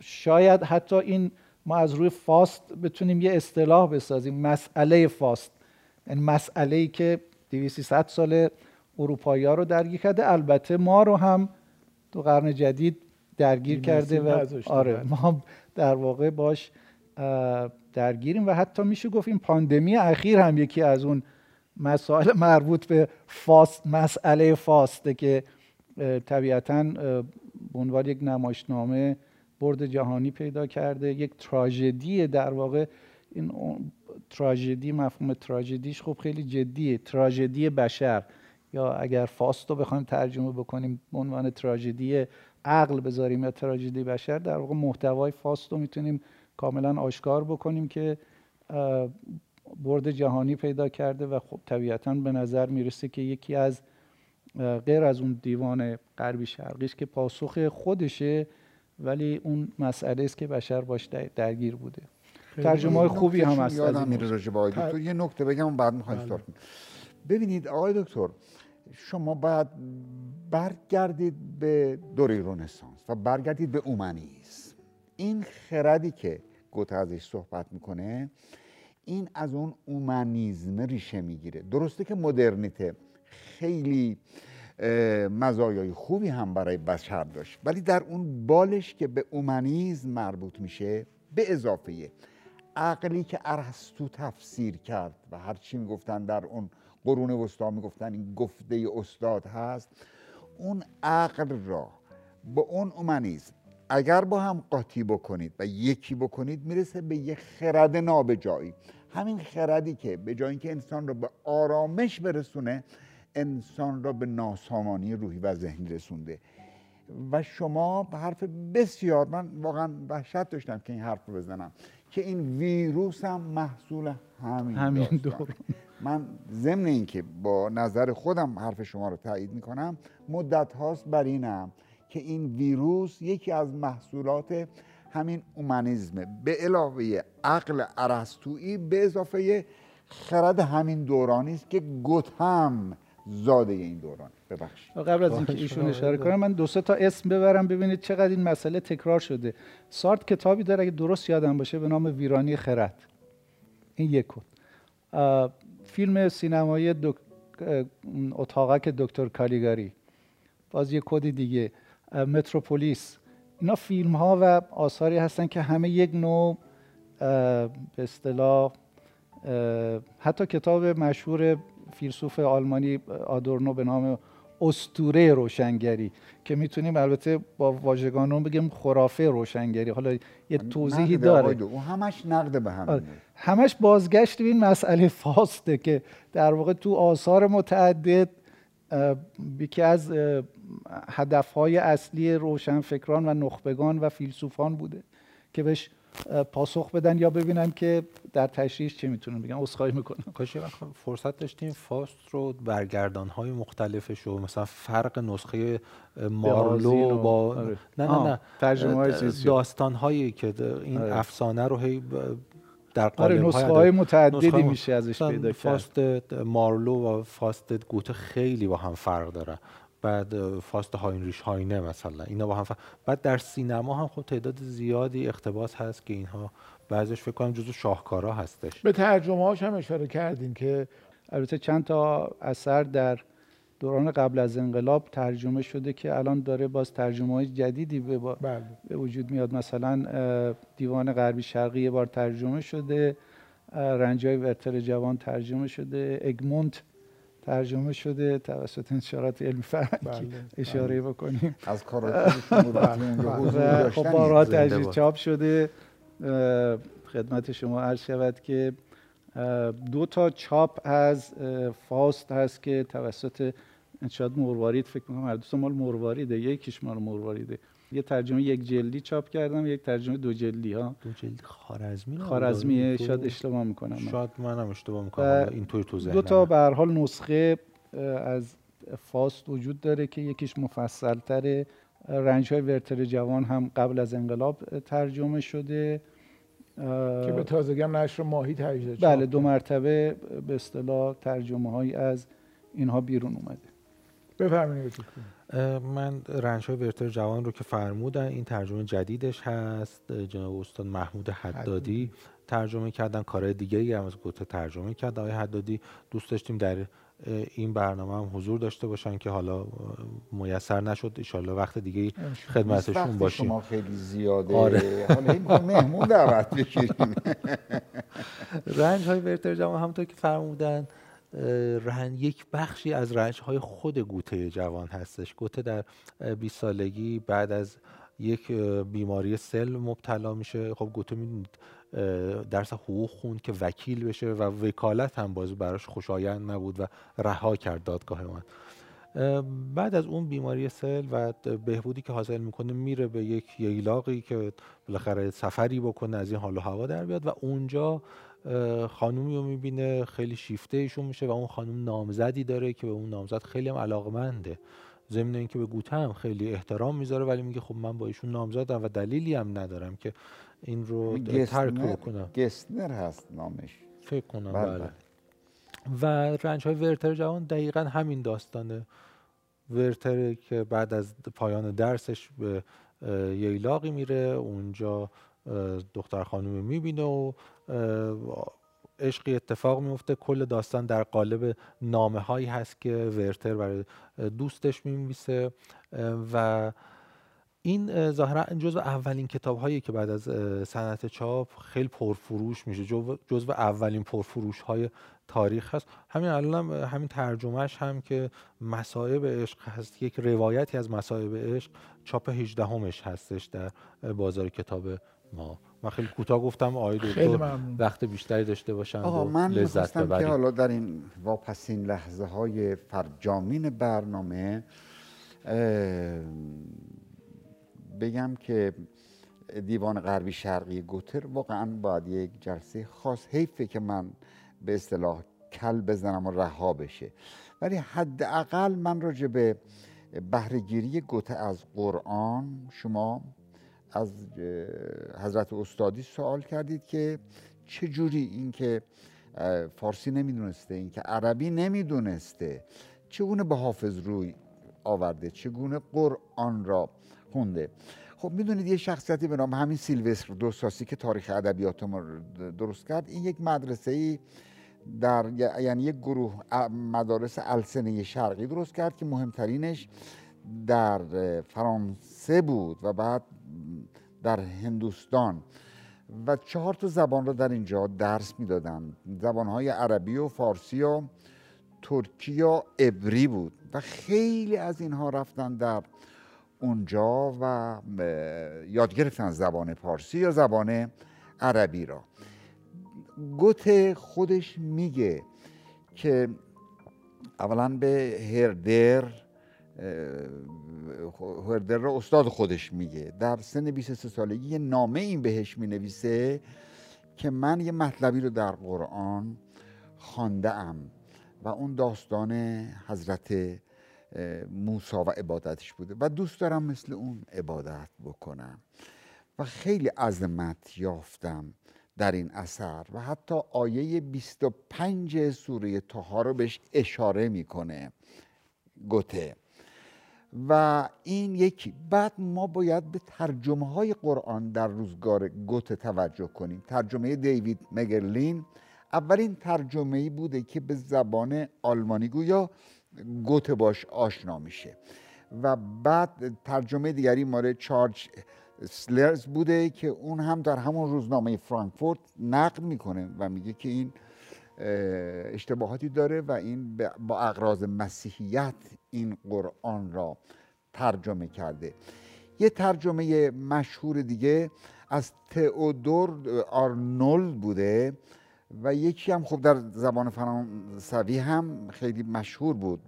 شاید حتی این ما از روی فاست بتونیم یه اصطلاح بسازیم. مسئله فاست. یعنی مسئله ای که 200 سال اروپایی ها رو درگیر کرده. البته ما رو هم تو قرن جدید درگیر کرده و آره ما در واقع باش درگیریم و حتی میشه گفت این پاندمی اخیر هم یکی از اون مسائل مربوط به فاست مسئله فاسته که طبیعتا به عنوان یک نمایشنامه برد جهانی پیدا کرده یک تراژدی در واقع. این تراژدی مفهوم تراژدیش خب خیلی جدیه تراژدی بشر. یا اگر فاست رو بخوایم ترجمه بکنیم به عنوان تراژدی عقل بذاریم یا تراژدی بشر در واقع محتوای فاست رو می‌تونیم کاملا آشکار بکنیم که برد جهانی پیدا کرده و خب طبیعتا به نظر می‌رسه که یکی از غیر از اون دیوان غربی شرقیش که پاسخ خودشه ولی اون مسئله است که بشر باش درگیر بوده. ترجمه های خوبی هم هست یادم میره راجع دکتر. یه نکته بگم بعد می‌خوایم بله. ببینید آقای دکتر شما باید برگردید به دوره رنسانس و برگردید به اومانیسم. این خردی که گوته ازش صحبت می‌کنه این از اون اومانیزم ریشه می‌گیره. درسته که مدرنیته خیلی مزایای خوبی هم برای بشر داشت ولی در اون بالش که به اومانیزم مربوط میشه به اضافه عقلی که ارسطو تفسیر کرد و هرچی می‌گفتن در اون قرون وسطا می‌گفتن این گفته استاد هست. اون عقل را با اون اومانیزم اگر با هم قاطی بکنید و یکی بکنید می‌رسه به یه خرد نابجایی. همین خردی که به جای اینکه انسان رو به آرامش برسونه انسان را به ناسامانی روحی و ذهنی رسونده. و شما به حرف بسیار من واقعا وحشت داشتم که این حرف رو بزنم که این ویروس هم محصول همین, همین دور من ضمن اینکه با نظر خودم حرف شما رو تایید می‌کنم مدت هاست بر اینم که این ویروس یکی از محصولات همین اومانیزمه. به علاوه عقل ارسطویی به اضافه خرد همین دورانی است که گوتهم زاده این دوران. ببخشید. قبل از اینکه ایشون اشاره کنم من دو تا اسم ببرم ببینید چقدر این مسئله تکرار شده. سارت کتابی داره اگه درست یادم باشه به نام ویرانی خرد. این یک فیلم سینمایی دک... اتاقک دکتر کالیگاری. باز یه کد دیگه متروپولیس. اینا فیلم ها و آثاری هستن که همه یک نوع به اصطلاح حتی کتاب مشهور فیلسوف آلمانی آدورنو به نام استوره روشنگری که می‌تونیم البته با واژگانون بگیم خرافه روشنگری. حالا یه توضیحی داره. و همش نقد به هم آره. همش بازگشت به این مسئله فاسته که در واقع تو آثار متعدد یکی از هدفهای اصلی روشنفکران و نخبگان و فیلسوفان بوده که بهش پاسخ بدن یا ببینن که در تشریح چه می‌تونن بگن. عذرخواهی می‌کنم. کاش فرصت داشتیم فاست رو برگردان های مختلفش رو مثلا فرق نسخه مارلو با آره. نه نه نه. ترجمه داستان هایی که این آره. افسانه رو هی در آره، قالب نسخه های متعددی میشه ازش پیدا کرد. فاست مارلو و فاست گوته خیلی با هم فرق داره. بعد فاست هاینریش هاینه مثلا اینا با هم فرق. بعد در سینما هم خب تعداد زیادی اقتباس هست که اینها بعضش فکر کنم جزو شاهکارا هستش به ترجمه هاش هم اشاره کردیم که البته چند تا اثر در دوران قبل از انقلاب ترجمه شده که الان داره باز ترجمه های جدیدی به, بله. به وجود میاد مثلا دیوان غربی شرقی یه بار ترجمه شده رنجای ورتر جوان ترجمه شده اگمونت ترجمه شده توسط انشارات علمی فرنگی بله. اشاره بله. بکنیم از بله. خب بارها تجدید چاپ شده خدمت شما عرض شود که دو تا چاپ از فاست هست که توسط شاید مروارید فکر می‌کنم هر دو مال مرواریده یکیش مال مرواریده یه ترجمه یک جلدی چاپ کردم یک ترجمه دو جلدی ها. دو جلدی خارزمی خارزمیه شاید اشتباه می‌کنم. شاید منم اشتباه می‌کنم. اینطور تو ذهنم دو تا به هر حال نسخه از فاست وجود داره که یکیش مفصل تره رنج های ورتر جوان هم قبل از انقلاب ترجمه شده. که به تازگی هم نشر ماهی تجدید بله دو مرتبه به اصطلاح ترجمه هایی از اینها بیرون اومده. بفرمایید من رنج های ورتر جوان رو که فرمودن این ترجمه جدیدش هست جناب استاد محمود حدادی. ترجمه کردن کارهای دیگه ای هم از گوته ترجمه کرد. آقای حدادی دوست داشتیم در این برنامه هم حضور داشته باشن که حالا میسر نشد. ایشالله وقت دیگه خدمتشون باشیم. شما خیلی زیاده. آره. حالا مهمون دعوت بگیریم. رنج های ورتر جوان همونطور که فرمودن رنج یک بخشی از رنج های خود گوته جوان هستش. گوته در 20 سالگی بعد از یک بیماری سل مبتلا میشه. خب گوته می‌دونید درس حقوق خوند که وکیل بشه و وکالت هم باز براش خوشایند نبود و رها کرد دادگاه من. بعد از اون بیماری سل و بهبودی که حاصل می‌کنه میره به یک ییلاقی که بالاخره سفری بکنه از این حال و هوا در بیاد و اونجا خانومی رو می‌بینه خیلی شیفته ایشون میشه و اون خانوم نامزدی داره که به اون نامزد خیلی هم علاقمنده. ضمن اینکه به گوته هم خیلی احترام می‌ذاره ولی میگه خب من با ایشون نامزدم و دلیلی هم ندارم که این رو ترک بکنم. گستنر هست نامش. فکر کنم بله, بله. و رنج های ورتر جوان دقیقا همین داستانه. ورتر که بعد از پایان درسش به ییلاقی میره اونجا دختر خانومی می‌بینه و عشقی اتفاق میفته کل داستان در قالب نامه هایی هست که ورتر برای دوستش می‌نویسه. و این ظاهرا جزو اولین کتاب هایی که بعد از صنعت چاپ خیلی پرفروش میشه. جزو اولین پرفروش های تاریخ هست. همین الان هم همین ترجمهش هم که مسائب عشق هست. یک روایتی از مسائب عشق چاپ 18 همش هستش در بازار کتاب ما. من خیلی کوتاه گفتم آقای دکتر وقت بیشتری داشته باشن آقا من لذت که حالا در این واپسین لحظه های فرجامین برنامه بگم که دیوان غربی شرقی گوتر واقعا باید یک جلسه خاص حیفه که من به اصطلاح کل بزنم و رها بشه. ولی حداقل من راجع به بهرهگیری گوته از قرآن شما از حضرت استادی سوال کردید که چه جوری این که فارسی نمی‌دونسته این که عربی نمی‌دونسته چگونه به حافظ روی آورده چگونه قرآن را خونده؟ خب می‌دونید یه شخصیتی به نام همین سیلوستر دوستاسی که تاریخ ادبیات ما درست کرد این یک مدرسه ای در یعنی یک گروه مدارس السنه شرقی درست کرد که مهمترینش در فرانسه بود و بعد در هندوستان. و چهار تا زبان را در اینجا درس می‌دادن. زبانهای عربی و فارسی و ترکی و عبری بود. و خیلی از اینها رفتن در اونجا و یاد گرفتن زبان پارسی یا زبان عربی را. گوته خودش میگه که اولا به هردر هردر را استاد خودش میگه. در سن 23 سالگی یه نامه این بهش می‌نویسه که من یه مطلبی رو در قرآن خانده ام و اون داستان حضرت موسا و عبادتش بوده و دوست دارم مثل اون عبادت بکنم. و خیلی عظمت یافتم در این اثر و حتی آیه 25 سوره تاها رو بهش اشاره می‌کنه. گوته. و این یکی. بعد ما باید به ترجمه های قرآن در روزگار گوته توجه کنیم. ترجمه دیوید مگرلین. اولین ترجمه ای بوده که به زبان آلمانی گویا گوته باش آشنا میشه. و بعد ترجمه دیگری ماره چارج سلرز بوده که اون هم در همون روزنامه فرانکفورت نقد می‌کنه و میگه که این اشتباهاتی داره و این با اقراض مسیحیت این قرآن را ترجمه کرده. یه ترجمه مشهور دیگه از تئودور آرنولد بوده و یکی هم خب در زبان فرانسوی هم خیلی مشهور بود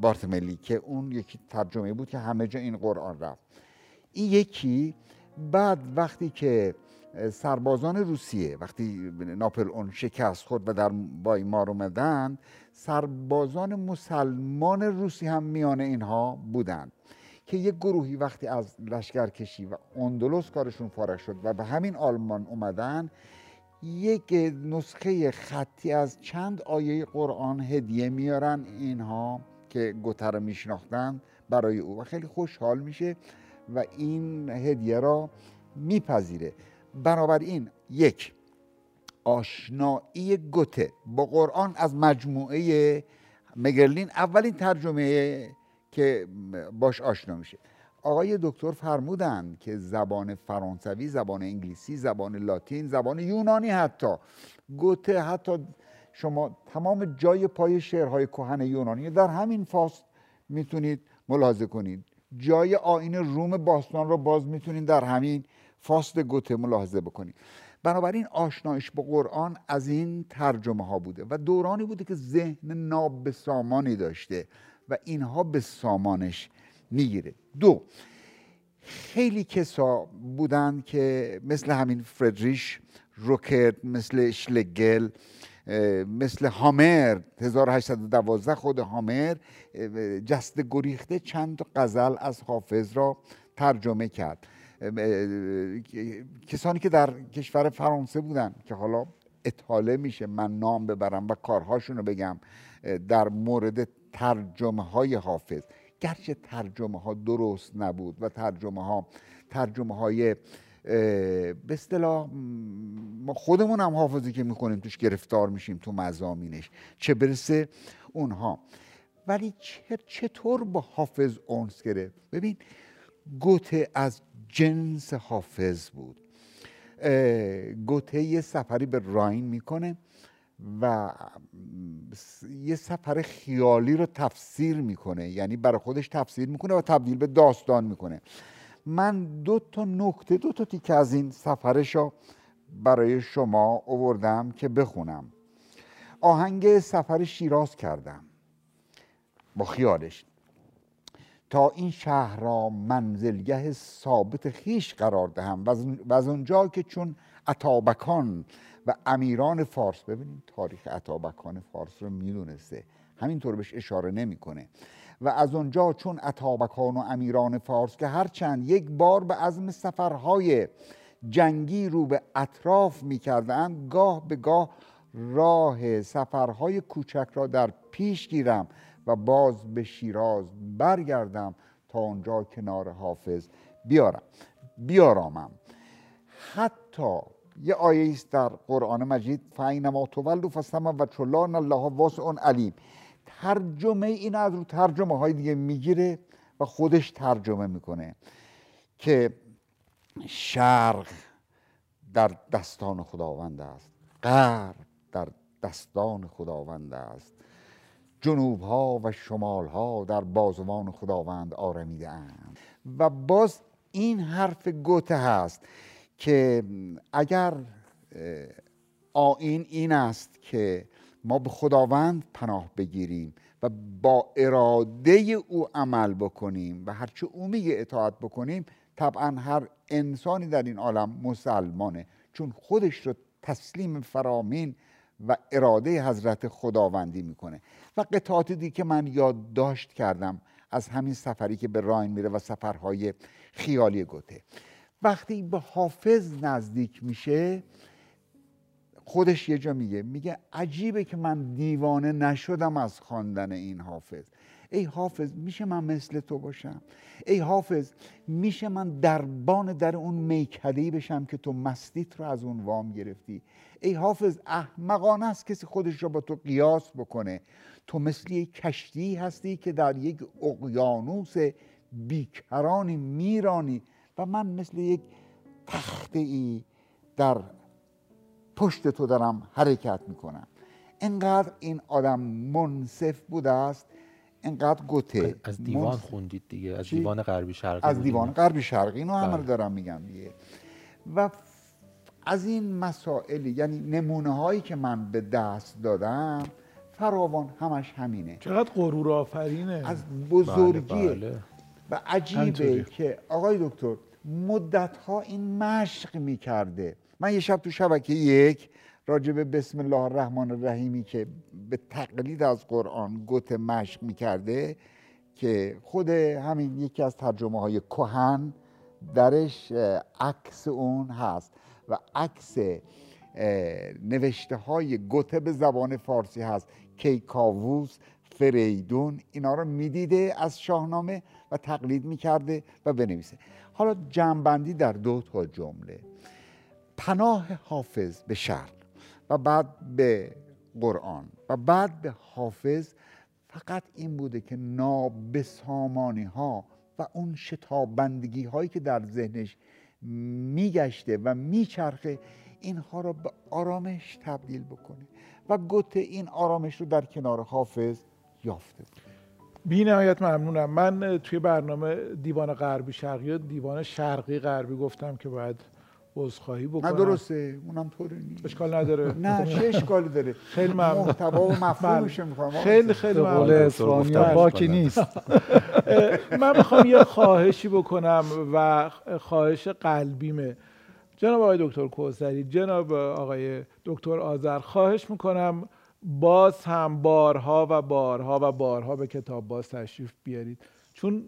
بارتملی که اون یکی ترجمه بود که همه جا این قرآن رفت. این یکی بعد وقتی که سربازان روسیه وقتی ناپل اون شکست خورد و در بایمار اومدن سربازان مسلمان روسی هم میان اینها بودند که یک گروهی وقتی از لشکرکشی و اندلس کارشون فارغ شد و به همین آلمان اومدن یک نسخه خطی از چند آیه قرآن هدیه میارن اینها که گوته رو میشناختن برای او و خیلی خوشحال میشه و این هدیه را میپذیره. بنابراین یک آشنایی گوته با قرآن از مجموعه مگرلین اولین ترجمه که باش آشنا میشه. آقای دکتر فرمودن که زبان فرانسوی زبان انگلیسی زبان لاتین زبان یونانی حتی گوته حتی شما تمام جای پای شعرهای کهن یونانی در همین فاست می‌تونید ملاحظه کنید. جای آین روم باستان رو باز می‌تونید در همین فاست گوته ملاحظه بکنید بنابراین آشنایش با قرآن از این ترجمه ها بوده و دورانی بوده که ذهن ناب سامانی داشته و اینها به سامانش می‌گیره. دو خیلی کسا بودن که مثل همین فردریش روکرت مثل شلگل مثل هامر 1812 خود هامر جست گریخته چند غزل از حافظ را ترجمه کرد. کسانی که در کشور فرانسه بودن که حالا اطاله میشه من نام ببرم و کارهاشون رو بگم در مورد ترجمه های حافظ. گرچه ترجمه ها درست نبود و ترجمه ها ترجمه های به اصطلاح ما خودمون هم حافظی که می‌کنیم توش گرفتار میشیم تو مزامینش چه برسه اونها. ولی چطور با حافظ اونس گرفت؟ ببین گوته از جنس حافظ بود. گوته یه سفری به راین می‌کنه و یه سفر خیالی رو تفسیر می‌کنه. یعنی برای خودش تفسیر می‌کنه و تبدیل به داستان می‌کنه. من دو تا نکته دو تا تیکه از این سفرش رو برای شما اووردم که بخونم. آهنگ سفر شیراز کردم. با خیالش. تا این شهر را منزلگه ثابت خیش قرار دهم. و از اونجا که چون عطابکان و امیران فارس ببینید تاریخ عطابکان فارس رو می‌دونسته. همینطور بهش اشاره نمی‌کنه. و از اونجا چون عطابکان و امیران فارس که هرچند یک بار به عزم سفرهای جنگی رو به اطراف می‌کردند گاه به گاه راه سفرهای کوچک را در پیش گیرم و باز به شیراز برگردم تا اونجا کنار حافظ بیارم. بیارامم. حتی یه آیه است در قرآن مجید فاینما تولوا فسما و چلان الله واسع علیم ترجمه این از رو ترجمه های دیگه می‌گیره و خودش ترجمه می‌کنه که شرق در دستان خداوند است. غرب در دستان خداوند است. جنوب ها و شمال ها در بازوان خداوند آرمیده اند و باز این حرف گوته هست که اگر آین این است که ما به خداوند پناه بگیریم و با اراده او عمل بکنیم و هرچه او میگه اطاعت بکنیم طبعا هر انسانی در این عالم مسلمانه. چون خودش رو تسلیم فرامین و اراده حضرت خداوندی می‌کنه. و قطعات دیگه که من یادداشت کردم از همین سفری که به راین میره و سفرهای خیالی گوته. وقتی به حافظ نزدیک میشه خودش یه جا میگه میگه عجیبه که من دیوانه نشدم از خواندن این حافظ. ای حافظ میشه من مثل تو باشم؟ ای حافظ میشه من دربان در اون میکدهی بشم که تو مستیت رو از اون وام گرفتی؟ ای حافظ احمقانه است کسی خودش رو با تو قیاس بکنه. تو مثل یک کشتی هستی که در یک اقیانوس بیکرانی میرانی و من مثل یک تخته ای در پشت تو دارم حرکت می‌کنم. انقدر این آدم منصف بوده است انقدر گوته. از دیوان خوندید دیگه از دیوان غربی شرقی از دیوان غربی شرقی اینو همه بله. دارم میگم دیگه. و از این مسائلی یعنی نمونه هایی که من به دست دادم فراوان همش همینه. چقدر غرور آفرینه. از بزرگی بله بله. و عجیبه که آقای دکتر مدت ها این مشق می‌کرده. من یه شب تو شبکه یک راجع به بسم الله الرحمن الرحیمی که به تقلید از قرآن گوت مشق می‌کرده که خود همین یکی از ترجمه های کهن درش عکس اون هست و عکس نوشته های گوته به زبان فارسی هست کیکاووس فریدون اینا رو می‌دیده از شاهنامه و تقلید می‌کرده و بنویسه. حالا جنبندی در دو تا جمله. پناه حافظ به شرق و بعد به قرآن و بعد به حافظ. فقط این بوده که نابسامانی ها و اون شتابندگی هایی که در ذهنش میگشته و میچرخه اینها را به آرامش تبدیل بکنه و گوته این آرامش رو در کنار حافظ یافته. بی نهایت ممنونم. من توی برنامه دیوان غربی شرقی و دیوان شرقی غربی گفتم که باید عذرخواهی بکنم. نه درسته اونم طوری نیست. اشکال نداره. نه چه اشکالی داره. خیلی ممنون. محتوا و مفهومش می‌خوام. خیلی خیلی قول ممنون. باکی نیست. من می‌خوام یه خواهشی بکنم و خواهش قلبیمه جناب آقای دکتر کوسری جناب آقای دکتر آذر خواهش می‌کنم باز هم بارها و بارها و بارها به کتاب باز تشریف بیارید. چون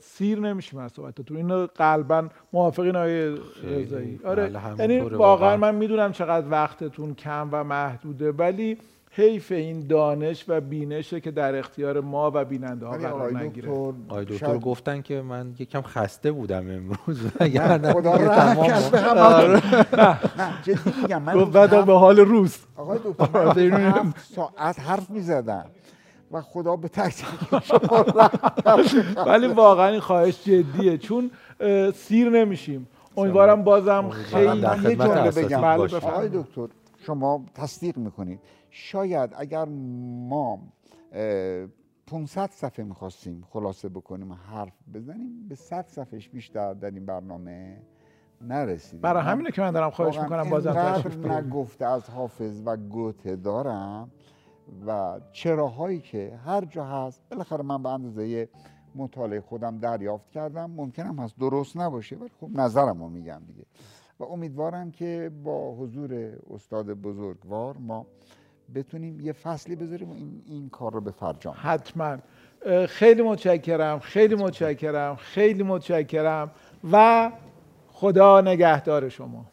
سیر نمیشیم از صحبتتون اینو قلبا موافقین آقای رضایی. آره بله، یعنی همینطوره واقعا. من می‌دونم چقدر وقتتون کم و محدوده ولی حیف این دانش و بینشه که در اختیار ما و بیننده ها قرار نگیره. آقای دکتر گفتن که من یکم خسته بودم امروز. وگرنه خدا رحم به. همتون. نه جدی میگم من بعد به حال روز. آقای دکتر من ساعت حرف می‌زدم. و خدا به شما ولی واقعا این خواهش جدیه. چون سیر نمیشیم. امیدوارم بازم خیلی یه جمله بگم. بله،. آقای دکتر شما تصدیق می‌کنید. شاید اگر ما اه، 500 صفحه می‌خواستیم خلاصه بکنیم و حرف بزنیم به 100 صفحهش بیشتر در این برنامه نرسیدیم. برای همینه که من دارم خواهش می‌کنم بازم تشریف نگفته از حافظ و گوته دارم. و چراهایی که هر جا هست بالاخره من به اندازه مطالعه خودم دریافت کردم ممکنم هست درست نباشه ولی خب نظرم رو میگم دیگه. و امیدوارم که با حضور استاد بزرگوار ما بتونیم یه فصلی بذاریم و این, این کار رو به فرجام حتما. خیلی متشکرم خیلی متشکرم خیلی متشکرم و خدا نگهدار شما.